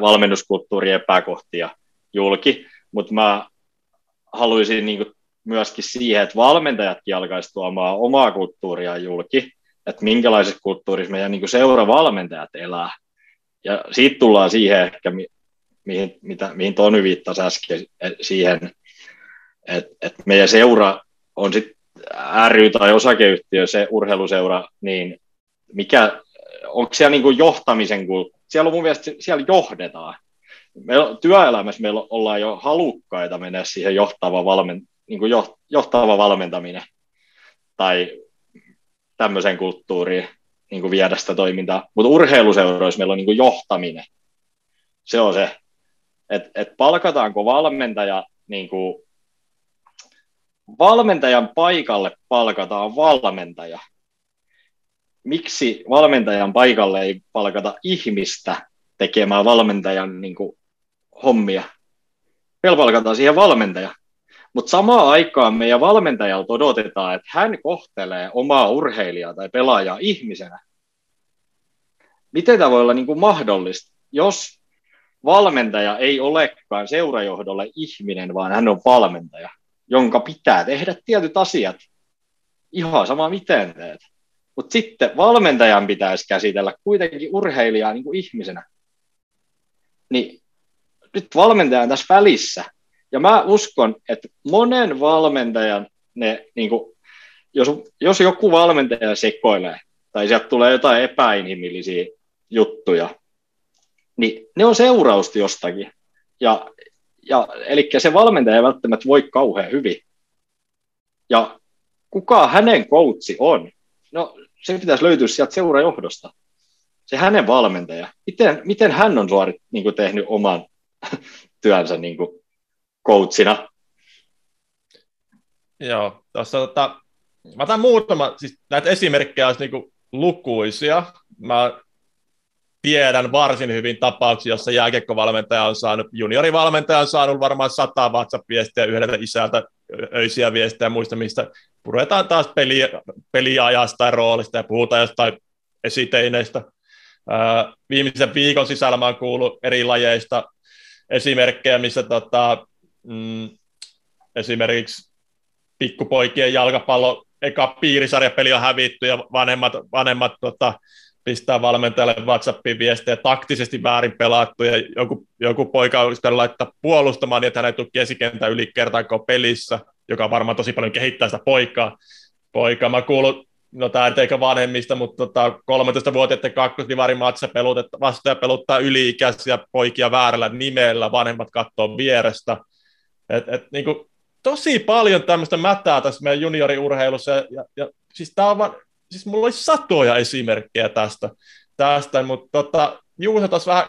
valmennuskulttuurien epäkohtia julki, mutta mä haluaisin niin kuin myöskin siihen, että valmentajatkin alkaisivat tuomaan omaa kulttuuria julki, että minkälaisessa kulttuurissa meidän niin seuravalmentajat elää. Ja siitä tullaan siihen ehkä, mihin, mitä, mihin Tony viittasi äsken, siihen, että, että meidän seura on sitten ry tai osakeyhtiö, se urheiluseura, niin mikä, onko siellä niin kuin johtamisen, kun siellä on mun mielestä, siellä johdetaan, meillä, työelämässä meillä ollaan jo halukkaita mennä siihen johtava, valmen, niin kuin johtava valmentaminen tai tämmöiseen kulttuuriin niin kuin viedä sitä toimintaa. Mutta urheiluseuroissa meillä on niin kuin johtaminen. Se on se, että et palkataanko valmentaja niin kuin, valmentajan paikalle palkataan valmentaja. Miksi valmentajan paikalle ei palkata ihmistä tekemään valmentajan niin kuin, hommia. Meillä palkataan siihen valmentaja. Mutta samaan aikaan meidän valmentajalta odotetaan, että hän kohtelee omaa urheilijaa tai pelaajaa ihmisenä. Miten tämä voi olla niin kuin mahdollista, jos valmentaja ei olekaan seurajohdolle ihminen, vaan hän on valmentaja, jonka pitää tehdä tietyt asiat. Ihan sama miten teet. Mutta sitten valmentajan pitäisi käsitellä kuitenkin urheilijaa niin kuin ihmisenä. Niin nyt valmentaja on tässä välissä. Ja mä uskon, että monen valmentajan, ne, niin kuin, jos, jos joku valmentaja sekoilee tai sieltä tulee jotain epäinhimillisiä juttuja, niin ne on seurausta jostakin. Ja, ja, eli se valmentaja ei välttämättä voi kauhean hyvin. Ja kuka hänen koutsi on? No se pitäisi löytyä sieltä seurajohdosta. Se hänen valmentaja. Miten, miten hän on suorit, niin kuin tehnyt oman työnsä niin kuin coachina. Joo, tuossa tota, mä otan muutama, siis näitä esimerkkejä olisi niin lukuisia. Mä tiedän varsin hyvin tapauksia, jossa jääkiekkovalmentaja on saanut, juniorivalmentaja on saanut varmaan sata WhatsApp-viestiä yhdeltä isältä, öisiä viestejä muista, mistä puretaan taas peli, peliajasta ja roolista ja puhutaan jostain esiteineistä. viimeisen viikon sisällä mä oon kuullut eri lajeista esimerkkejä, missä tota, mm, esimerkiksi pikkupoikien jalkapallo eka piirisarjapeli on hävitty ja vanhemmat, vanhemmat tota, pistää valmentajalle WhatsAppiin viestejä taktisesti väärin pelattu ja joku, joku poika olisi laittaa puolustamaan niin, että hän ei tule kesikentän yli kertaanko pelissä, joka varmaan tosi paljon kehittää sitä poikaa. Poika, mä kuulun, no tämä ei eikä vanhemmista, mutta tota, 13-vuotiaiden kakkosdivarin matsa pelut, että vastaja peluttaa yli-ikäisiä poikia väärällä nimellä, vanhemmat katsoo vierestä. Et, et, niin kuin, tosi paljon tämmöistä mätää tässä meidän junioriurheilussa, ja, ja, ja siis tämä on vaan, siis mulla olisi satoja esimerkkejä tästä, tästä mutta tota, Juuso tuossa vähän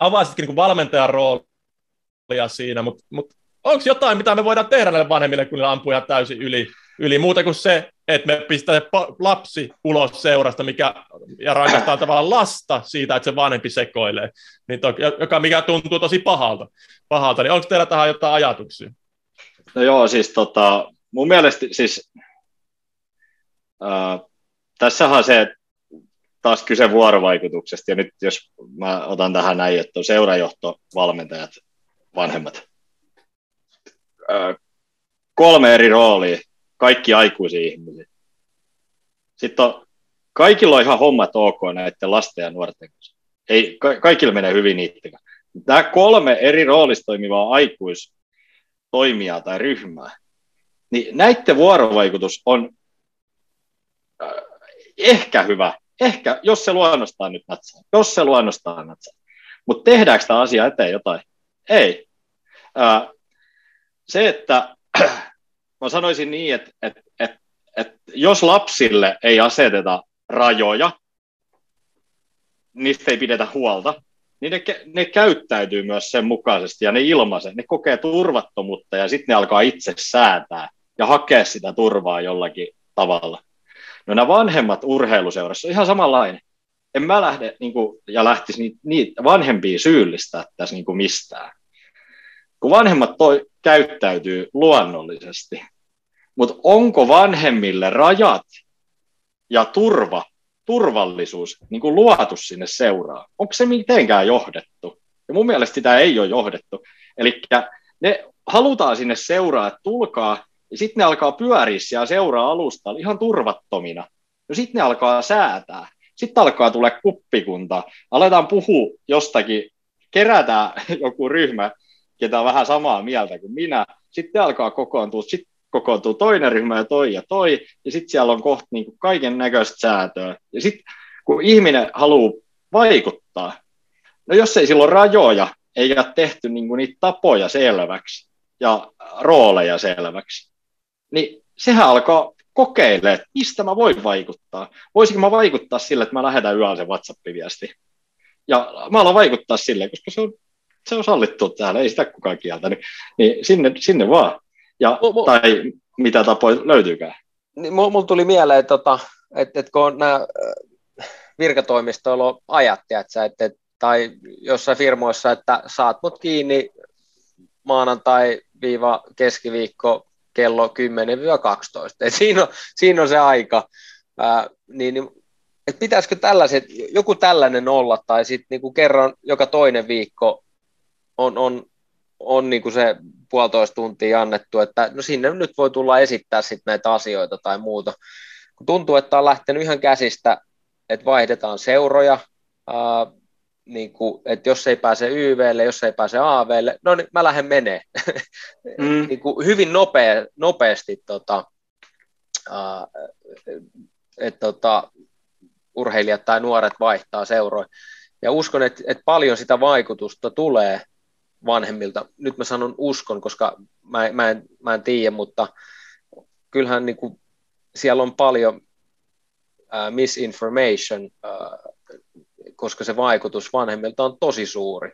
avasitkin niin valmentajan roolia siinä, mutta, mutta onko jotain, mitä me voidaan tehdä näille vanhemmille, kun ne ampuu ihan täysin yli, yli muuta kuin se, että me pistetään lapsi ulos seurasta, mikä, ja rangaistaan tavallaan lasta siitä, että se vanhempi sekoilee, niin to, joka mikä tuntuu tosi pahalta, pahalta. niin onko teillä tähän jotain ajatuksia? No joo, siis tota, mun mielestä siis äh, tässähän on se taas kyse vuorovaikutuksesta, ja nyt jos mä otan tähän näin, että on seurajohto, valmentajat, vanhemmat, äh, kolme eri roolia, kaikki aikuisia ihmisiä. Sitten on, kaikilla on ihan hommat ok näiden lasten ja nuorten kanssa. Ei, ka- kaikilla menee hyvin niiden Nämä kolme eri roolista toimivaa aikuistoimijaa tai ryhmää, niin näiden vuorovaikutus on äh, ehkä hyvä, ehkä, jos se luonnostaan nyt natsaa, jos se luonnostaan natsaa. Mutta tehdäänkö tämä asia eteen jotain? Ei. Äh, se, että mä sanoisin niin, että, että, että, että jos lapsille ei aseteta rajoja, niistä ei pidetä huolta, niin ne, ne käyttäytyy myös sen mukaisesti ja ne ilmaisee, ne kokee turvattomuutta ja sitten ne alkaa itse säätää ja hakea sitä turvaa jollakin tavalla. No nämä vanhemmat urheiluseurassa on ihan samanlainen. En mä lähde niin kuin, ja lähtisi niitä, niitä vanhempia syyllistää tässä niin kuin mistään. Kun vanhemmat toi, käyttäytyy luonnollisesti, mutta onko vanhemmille rajat ja turva, turvallisuus niin kuin luotu sinne seuraa? Onko se mitenkään johdettu? Ja mun mielestä sitä ei ole johdettu. Eli ne halutaan sinne seuraa, että tulkaa, ja sitten ne alkaa pyöriä siellä seuraa alusta ihan turvattomina. No sitten ne alkaa säätää. Sitten alkaa tulla kuppikunta. Aletaan puhua jostakin, kerätään joku ryhmä, ketä on vähän samaa mieltä kuin minä. Sitten alkaa kokoontua, sitten kokoontuu toinen ryhmä ja toi ja toi, ja sitten siellä on kohta niin kaiken näköistä säätöä. Ja sitten kun ihminen haluaa vaikuttaa, no jos ei silloin rajoja, eikä tehty niin niitä tapoja selväksi ja rooleja selväksi, niin sehän alkaa kokeilemaan, että mistä mä voin vaikuttaa. Voisinko mä vaikuttaa sille, että mä lähetän yöllä sen WhatsApp-viesti. Ja mä alan vaikuttaa sille, koska se on, se on sallittu täällä, ei sitä kukaan kieltä. Niin, niin sinne, sinne vaan. Ja, m- tai mitä tapoja löytyykään. Niin, mulla tuli mieleen, että, tota, että, että kun on nämä virkatoimistoilla on ajat, että, että, tai jossain firmoissa, että saat mut kiinni maanantai-keskiviikko kello 10-12. Et siinä, on, siinä on se aika. Ää, niin, niin, et pitäisikö tällaiset, joku tällainen olla, tai sitten niinku kerran joka toinen viikko on, on, on niinku se puolitoista tuntia annettu, että no sinne nyt voi tulla esittää sitten näitä asioita tai muuta. Kun tuntuu, että on lähtenyt ihan käsistä, että vaihdetaan seuroja, ää, niin kuin, että jos ei pääse YVlle, jos ei pääse AVlle, no niin mä lähden menee. Mm. niin kuin hyvin nopea, nopeasti tota, uh, että tota, urheilijat tai nuoret vaihtaa seuroja. Ja uskon, että, että paljon sitä vaikutusta tulee vanhemmilta. Nyt mä sanon uskon, koska mä, mä, en, mä en tiedä, mutta kyllähän niin kuin, siellä on paljon uh, misinformation, uh, koska se vaikutus vanhemmilta on tosi suuri.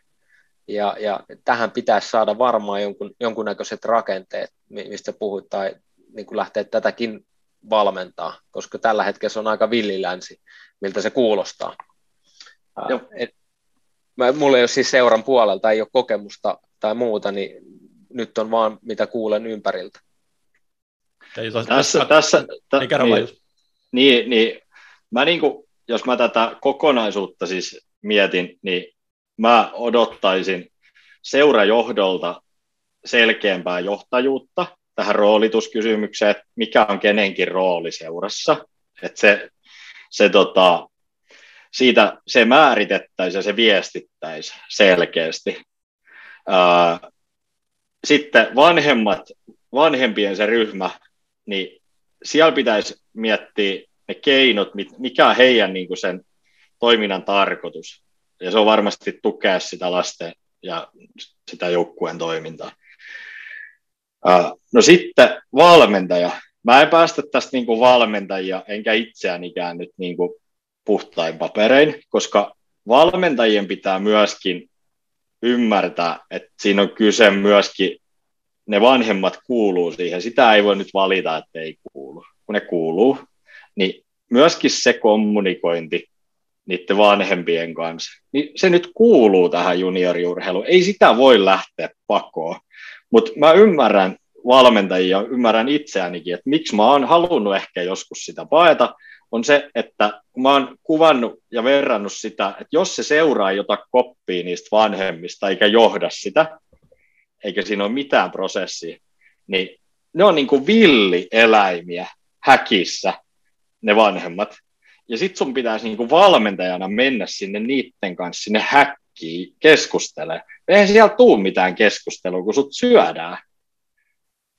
Ja, ja tähän pitäisi saada varmaan jonkun, jonkunnäköiset rakenteet, mistä puhut, tai niin kuin lähteä tätäkin valmentaa, koska tällä hetkellä se on aika villilänsi, miltä se kuulostaa. Joo. Et, mä, mulla ei ole siis seuran puolelta, ei ole kokemusta tai muuta, niin nyt on vaan mitä kuulen ympäriltä. Tässä, tässä, tä, niin, niin, niin, mä niin kuin, jos mä tätä kokonaisuutta siis mietin, niin mä odottaisin seurajohdolta selkeämpää johtajuutta tähän roolituskysymykseen, että mikä on kenenkin rooli seurassa. Että se, se tota, siitä se määritettäisiin ja se viestittäisi selkeästi. Sitten vanhemmat, vanhempien se ryhmä, niin siellä pitäisi miettiä ne keinot, mikä on heidän niin kuin sen toiminnan tarkoitus. Ja se on varmasti tukea sitä lasten ja sitä joukkueen toimintaa. No sitten valmentaja. Mä en päästä tästä niin kuin valmentajia, enkä itseäänikään nyt niin kuin puhtain paperein, koska valmentajien pitää myöskin ymmärtää, että siinä on kyse myöskin, ne vanhemmat kuuluu siihen. Sitä ei voi nyt valita, että ei kuulu, kun ne kuuluu. Niin myöskin se kommunikointi niiden vanhempien kanssa, niin se nyt kuuluu tähän junioriurheiluun. Ei sitä voi lähteä pakoon. Mutta mä ymmärrän valmentajia, ymmärrän itseänikin, että miksi mä oon halunnut ehkä joskus sitä paeta, on se, että kun mä oon kuvannut ja verrannut sitä, että jos se seuraa jota koppia niistä vanhemmista eikä johda sitä, eikä siinä ole mitään prosessia, niin ne on niin kuin villieläimiä häkissä, ne vanhemmat. Ja sit sun pitäisi niin kuin valmentajana mennä sinne niiden kanssa sinne häkkiin keskustelemaan. Eihän siellä tuu mitään keskustelua, kun sut syödään.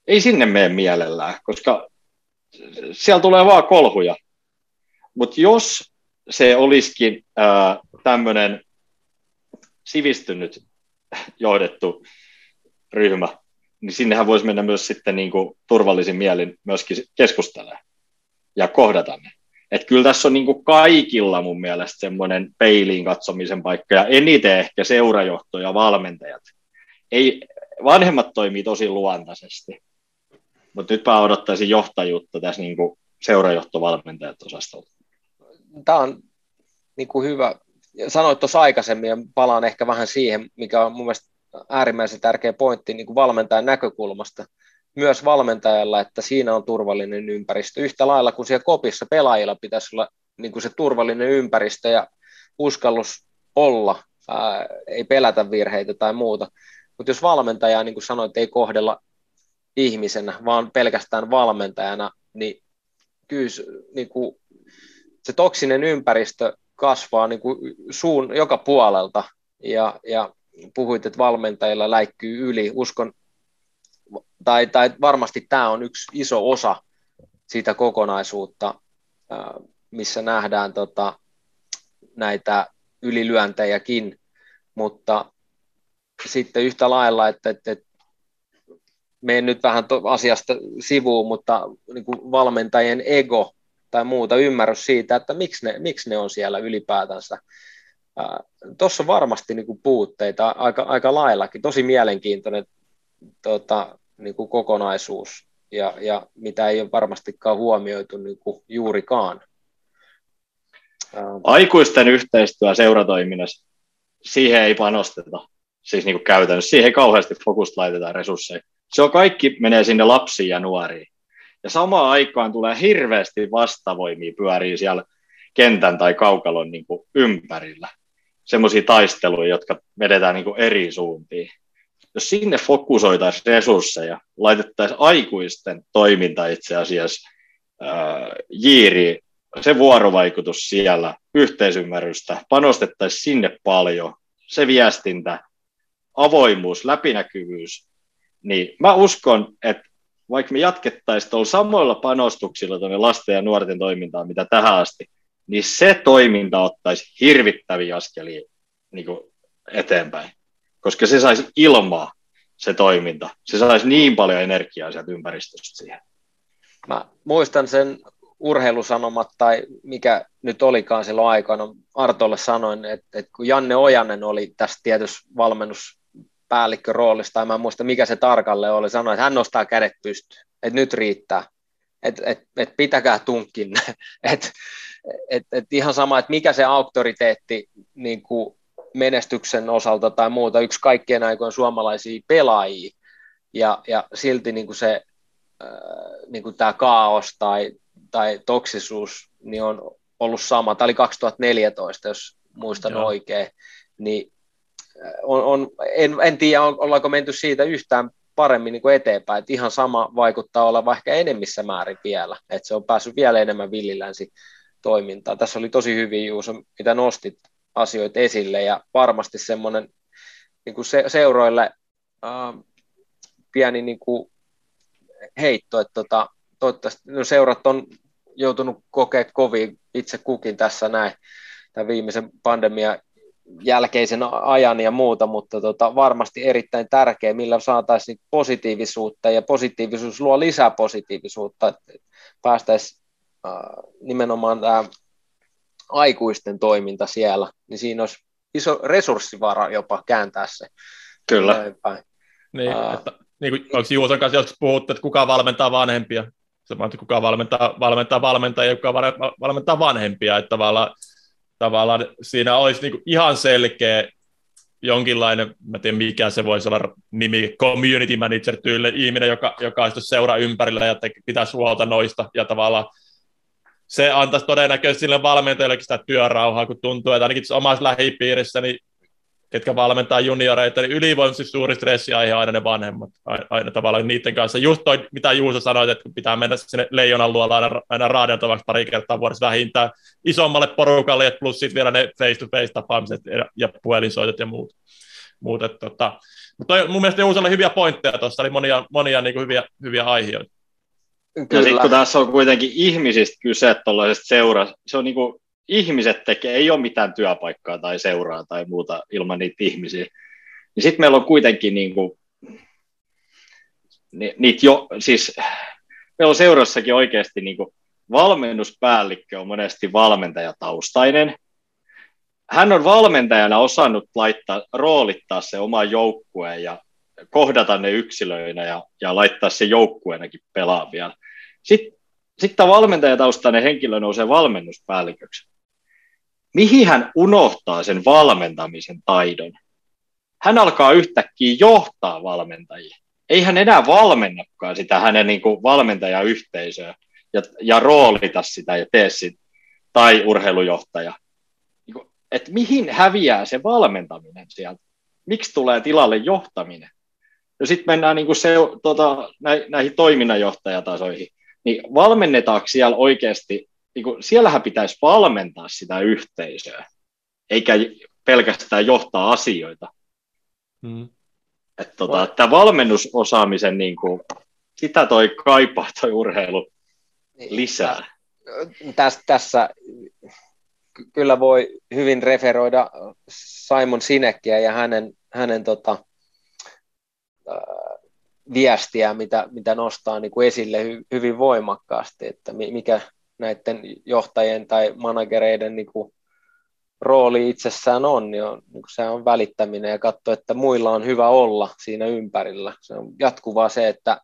Ei sinne mene mielellään, koska siellä tulee vaan kolhuja. Mutta jos se olisikin äh, tämmöinen sivistynyt johdettu ryhmä, niin sinnehän voisi mennä myös sitten niin turvallisin mielin myöskin keskustelemaan ja kohdata ne. Että kyllä tässä on niin kaikilla mun mielestä semmoinen peiliin katsomisen paikka ja eniten ehkä seurajohto ja valmentajat. Ei, vanhemmat toimii tosi luontaisesti, mutta nyt mä odottaisin johtajuutta tässä niin seurajohtovalmentajat osastolta. Tämä on niin kuin hyvä. Sanoit tuossa aikaisemmin ja palaan ehkä vähän siihen, mikä on mun mielestä äärimmäisen tärkeä pointti niin kuin valmentajan näkökulmasta – myös valmentajalla, että siinä on turvallinen ympäristö. Yhtä lailla kuin siellä kopissa pelaajilla pitäisi olla niin kuin se turvallinen ympäristö ja uskallus olla, ää, ei pelätä virheitä tai muuta. Mutta jos valmentaja, niin kuin sanoit, ei kohdella ihmisenä, vaan pelkästään valmentajana, niin kyllä niin kuin se toksinen ympäristö kasvaa niin kuin suun joka puolelta ja, ja puhuit, että valmentajilla läikkyy yli. Uskon, tai, tai varmasti tämä on yksi iso osa siitä kokonaisuutta, missä nähdään tota, näitä ylilyöntejäkin, mutta sitten yhtä lailla, että, että, että menen nyt vähän to, asiasta sivuun, mutta niin kuin valmentajien ego tai muuta ymmärrys siitä, että miksi ne, miksi ne on siellä ylipäätänsä. Tuossa on varmasti niin kuin puutteita aika, aika laillakin. Tosi mielenkiintoinen tota, niin kuin kokonaisuus ja, ja mitä ei ole varmastikaan huomioitu niin kuin juurikaan. Aikuisten yhteistyö seuratoiminnassa, siihen ei panosteta, siis niin kuin käytännössä, siihen ei kauheasti fokusta laitetaan resursseja. Se on kaikki menee sinne lapsiin ja nuoriin. Ja samaan aikaan tulee hirveästi vastavoimia pyörii siellä kentän tai kaukalon niin kuin ympärillä. Semmoisia taisteluja, jotka vedetään niin kuin eri suuntiin jos sinne fokusoitaisiin resursseja, laitettaisiin aikuisten toiminta itse asiassa ää, jiiri, se vuorovaikutus siellä, yhteisymmärrystä, panostettaisiin sinne paljon, se viestintä, avoimuus, läpinäkyvyys, niin mä uskon, että vaikka me jatkettaisiin tuolla samoilla panostuksilla tuonne lasten ja nuorten toimintaan, mitä tähän asti, niin se toiminta ottaisi hirvittäviä askelia niin eteenpäin koska se saisi ilmaa se toiminta. Se saisi niin paljon energiaa sieltä ympäristöstä siihen. Mä muistan sen urheilusanomat tai mikä nyt olikaan silloin aikana, Artolle sanoin, että, että kun Janne Ojanen oli tässä tietyssä valmennuspäällikkö roolissa, tai mä en muista mikä se tarkalle oli, sanoin, että hän nostaa kädet pystyyn, että nyt riittää. että et, et pitäkää tunkin. et, et, et ihan sama, että mikä se auktoriteetti niin kuin menestyksen osalta tai muuta, yksi kaikkien aikojen suomalaisia pelaajia, ja, ja silti niin kuin se äh, niin kuin tämä kaos tai, tai toksisuus niin on ollut sama. Tämä oli 2014, jos muistan Joo. oikein. Niin äh, on, on, en, en tiedä, on, ollaanko menty siitä yhtään paremmin niin kuin eteenpäin. Että ihan sama vaikuttaa olla vaikka enemmissä määrin vielä. Että se on päässyt vielä enemmän villilänsi toimintaan. Tässä oli tosi hyvin Juuso, mitä nostit asioita esille ja varmasti semmoinen niin kuin se, seuroille äh, pieni niin kuin heitto, että tota, toivottavasti no seurat on joutunut kokea kovin itse kukin tässä näin tämän viimeisen pandemian jälkeisen ajan ja muuta, mutta tota, varmasti erittäin tärkeä, millä saataisiin positiivisuutta ja positiivisuus luo lisää positiivisuutta, että päästäisiin äh, nimenomaan tämä aikuisten toiminta siellä, niin siinä olisi iso resurssivara jopa kääntää se. Kyllä. Niin, uh, että, niin kuin, onko Juuson kanssa joskus puhuttu, että kuka valmentaa vanhempia? Se on, että kuka valmentaa, valmentaa valmentajia, kuka valmentaa vanhempia, että tavallaan, tavallaan siinä olisi niin kuin ihan selkeä jonkinlainen, mä tiedän mikä se voisi olla nimi, community manager tyyli, ihminen, joka, joka olisi seura ympärillä ja pitäisi huolta noista ja tavallaan se antaisi todennäköisesti sille valmentajallekin sitä työrauhaa, kun tuntuu, että ainakin omassa lähipiirissä, niin ketkä valmentaa junioreita, niin ylivoimaisesti suuri stressi aihe aina ne vanhemmat, aina, tavallaan niiden kanssa. Just toi, mitä Juuso sanoi, että pitää mennä sinne leijonan luolla aina, aina raadeltavaksi pari kertaa vuodessa vähintään isommalle porukalle, plus sitten vielä ne face-to-face tapaamiset ja, ja puhelinsoitot ja muut. muut että, tota, mutta mun mielestä Juusolle hyviä pointteja tuossa, oli monia, monia niin kuin hyviä, hyviä aiheita. Kyllä. Ja sitten kun tässä on kuitenkin ihmisistä kyse tuollaisesta seurasta, se on niin kuin, ihmiset tekee, ei ole mitään työpaikkaa tai seuraa tai muuta ilman niitä ihmisiä. Niin sitten meillä on kuitenkin niin kuin, ni, niitä jo, siis meillä on seurassakin oikeasti niin kuin, valmennuspäällikkö on monesti valmentajataustainen. Hän on valmentajana osannut laittaa, roolittaa se oma joukkueen ja kohdata ne yksilöinä ja, ja laittaa se joukkueenakin pelaavia. Sitten, sitten tämä valmentajataustainen henkilö nousee valmennuspäälliköksi. Mihin hän unohtaa sen valmentamisen taidon? Hän alkaa yhtäkkiä johtaa valmentajia. Ei hän enää valmennakaan sitä hänen niin kuin valmentajayhteisöä ja, ja roolita sitä ja tee sitä, tai urheilujohtaja. Niin että mihin häviää se valmentaminen sieltä? Miksi tulee tilalle johtaminen? No sitten mennään niin kuin se, tota, näihin toiminnanjohtajatasoihin, niin valmennetaanko siellä oikeasti, niin kuin, siellähän pitäisi valmentaa sitä yhteisöä, eikä pelkästään johtaa asioita. Hmm. Että tota, tämä valmennusosaamisen, niin kuin, sitä toi kaipaa toi urheilu niin, lisää. Tässä, tässä kyllä voi hyvin referoida Simon Sinekkiä ja hänen, hänen tota, viestiä, mitä, mitä nostaa niin kuin esille hy, hyvin voimakkaasti, että mikä näiden johtajien tai managereiden niin kuin rooli itsessään on, niin, on, niin se on välittäminen ja katsoa, että muilla on hyvä olla siinä ympärillä. Se on jatkuvaa se, että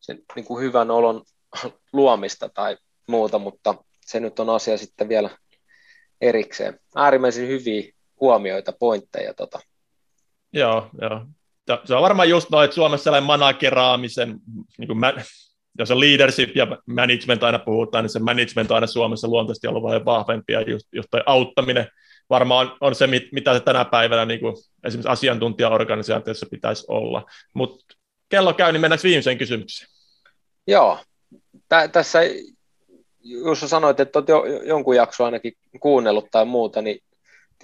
se niin kuin hyvän olon luomista tai muuta, mutta se nyt on asia sitten vielä erikseen. Äärimmäisen hyviä huomioita, pointteja. Tota. Joo, joo se on varmaan just noin, että Suomessa sellainen manageraamisen, niin kuin man, jos on leadership ja management aina puhutaan, niin se management on aina Suomessa luontaisesti ollut paljon vahvempi, ja just, just toi auttaminen varmaan on, on se, mitä se tänä päivänä niin kuin esimerkiksi asiantuntijaorganisaatiossa pitäisi olla. Mutta kello käy, niin mennäänkö viimeiseen kysymykseen? Joo, Tä, tässä Juuso sanoit, että olet jo, jonkun jakson ainakin kuunnellut tai muuta, niin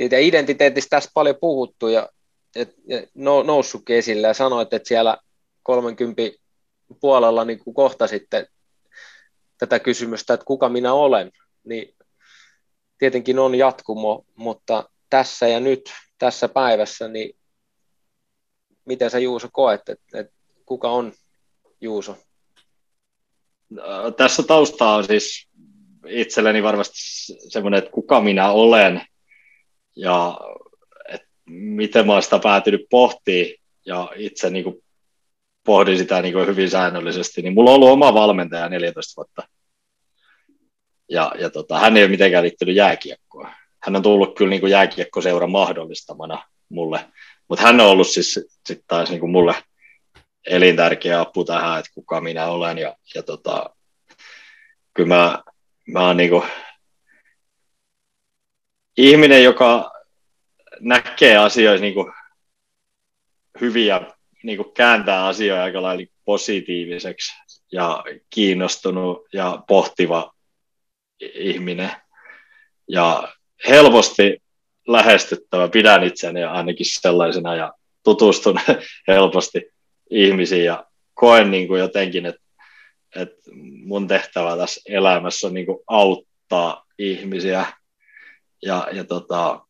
identiteetistä tässä paljon puhuttu ja et, no, noussutkin esille ja sanoit, että siellä 30 puolella niin kuin kohta sitten tätä kysymystä, että kuka minä olen, niin tietenkin on jatkumo, mutta tässä ja nyt, tässä päivässä, niin miten sä Juuso koet, että, että kuka on Juuso? Tässä taustaa on siis itselleni varmasti semmoinen, että kuka minä olen ja miten mä oon sitä päätynyt pohtimaan ja itse niin kuin pohdin sitä niin kuin hyvin säännöllisesti, niin mulla on ollut oma valmentaja 14 vuotta. Ja, ja tota, hän ei ole mitenkään liittynyt jääkiekkoon. Hän on tullut kyllä niin kuin jääkiekkoseuran mahdollistamana mulle, mutta hän on ollut siis sit taas niin kuin mulle elintärkeä apu tähän, että kuka minä olen. Ja, ja tota, kyllä mä, mä oon niin kuin ihminen, joka näkee asioissa niin kuin hyviä, niin kuin kääntää asioita aika lailla positiiviseksi ja kiinnostunut ja pohtiva ihminen. Ja helposti lähestyttävä, pidän itseni ainakin sellaisena ja tutustun helposti ihmisiin ja koen niin kuin jotenkin, että, että mun tehtävä tässä elämässä on niin kuin auttaa ihmisiä ja, ja tota,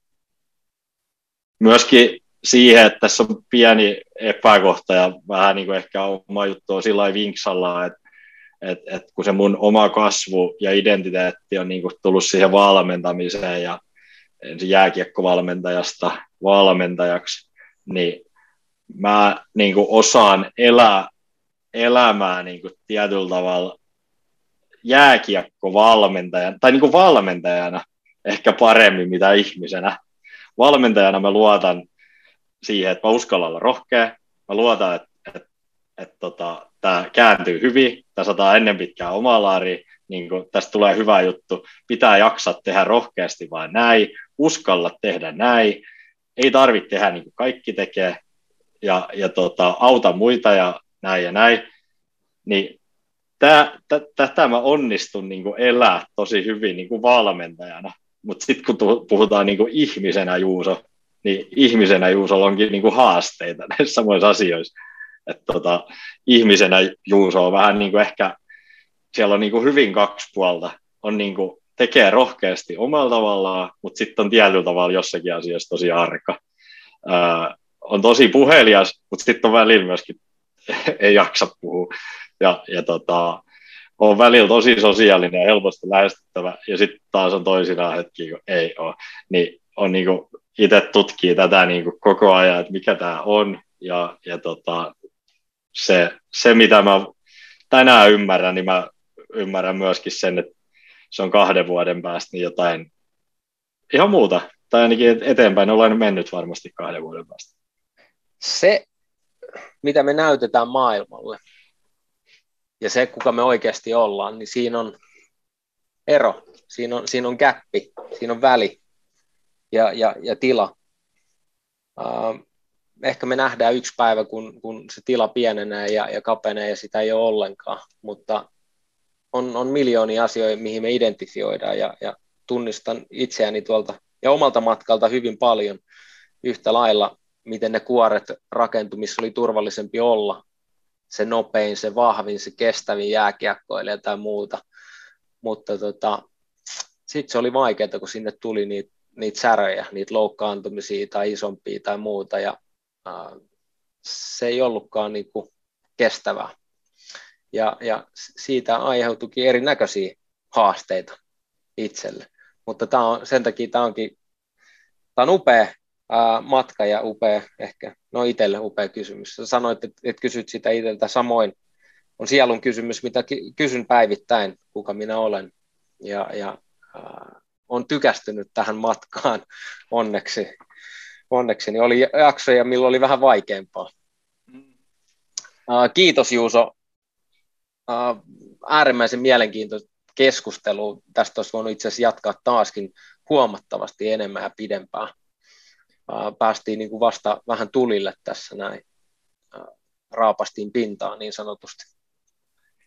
myöskin siihen, että tässä on pieni epäkohta ja vähän niin kuin ehkä oma juttu on sillä vinksalla, että et, et kun se mun oma kasvu ja identiteetti on niin kuin tullut siihen valmentamiseen ja ensin jääkiekkovalmentajasta valmentajaksi, niin mä niin kuin osaan elää elämää niin kuin tietyllä tavalla jääkiekkovalmentajana, tai niin kuin valmentajana ehkä paremmin mitä ihmisenä. Valmentajana mä luotan siihen, että mä uskallan olla rohkea, mä luotan, että, että, että tota, tämä kääntyy hyvin, tämä sataa ennen pitkään omaa laariin, niin kuin, tästä tulee hyvä juttu, pitää jaksaa tehdä rohkeasti vain näin, uskalla tehdä näin, ei tarvitse tehdä niin kuin kaikki tekee, ja, ja tota, auta muita ja näin ja näin, niin tätä mä onnistun niin elää tosi hyvin niin valmentajana. Mutta sitten kun puhutaan niin kuin ihmisenä Juuso, niin ihmisenä Juusolla onkin niin kuin haasteita näissä samoissa asioissa. Et tota, ihmisenä Juuso on vähän niin kuin ehkä, siellä on niin kuin hyvin kaksi puolta. On niin kuin, tekee rohkeasti omalla tavallaan, mutta sitten on tietyllä tavalla jossakin asiassa tosi arka. Öö, on tosi puhelias, mutta sitten on välillä myöskin ei jaksa puhua. Ja, ja tota, on välillä tosi sosiaalinen ja helposti lähestyttävä, ja sitten taas on toisinaan hetki, kun ei ole. Niin on niinku, itse tutkii tätä niinku koko ajan, että mikä tämä on, ja, ja tota, se, se, mitä mä tänään ymmärrän, niin mä ymmärrän myöskin sen, että se on kahden vuoden päästä niin jotain ihan muuta, tai ainakin eteenpäin ollaan mennyt varmasti kahden vuoden päästä se, mitä me näytetään maailmalle, ja se, kuka me oikeasti ollaan, niin siinä on ero, siinä on, siinä on käppi, siinä on väli ja, ja, ja tila. Uh, ehkä me nähdään yksi päivä, kun, kun se tila pienenee ja, ja kapenee ja sitä ei ole ollenkaan, mutta on, on miljoonia asioita, mihin me identifioidaan ja, ja tunnistan itseäni tuolta ja omalta matkalta hyvin paljon yhtä lailla miten ne kuoret rakentui, missä oli turvallisempi olla, se nopein, se vahvin, se kestävin jääkiekkoilija tai muuta. Mutta tota, sitten se oli vaikeaa, kun sinne tuli niitä, niitä säröjä, niitä loukkaantumisia tai isompia tai muuta, ja ää, se ei ollutkaan niin kuin kestävää. Ja, ja siitä aiheutuikin erinäköisiä haasteita itselle. Mutta tää on, sen takia tämä onkin tämä on upea matka ja upea, ehkä, no itselle upea kysymys. Sä sanoit, että, että kysyt sitä itseltä samoin. On sielun kysymys, mitä kysyn päivittäin, kuka minä olen. Ja, ja äh, on tykästynyt tähän matkaan onneksi. Onneksi niin oli jaksoja, milloin oli vähän vaikeampaa. Äh, kiitos Juuso. Äh, äärimmäisen mielenkiintoista keskustelu. Tästä olisi voinut itse asiassa jatkaa taaskin huomattavasti enemmän ja pidempään päästiin niin kuin vasta vähän tulille tässä näin, raapastiin pintaan niin sanotusti.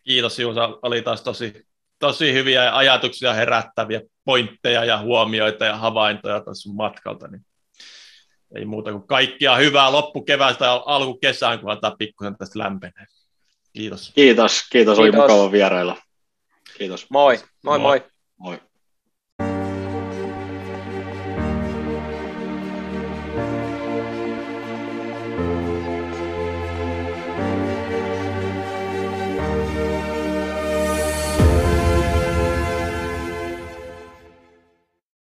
Kiitos Juusa, oli taas tosi, tosi hyviä ajatuksia herättäviä pointteja ja huomioita ja havaintoja tässä sun matkalta, niin ei muuta kuin kaikkia hyvää loppukeväästä ja alkukesään, kun antaa pikkusen tästä lämpenee. Kiitos. Kiitos, kiitos, oli kiitos. mukava vierailla. Kiitos. Moi, moi moi. moi. moi.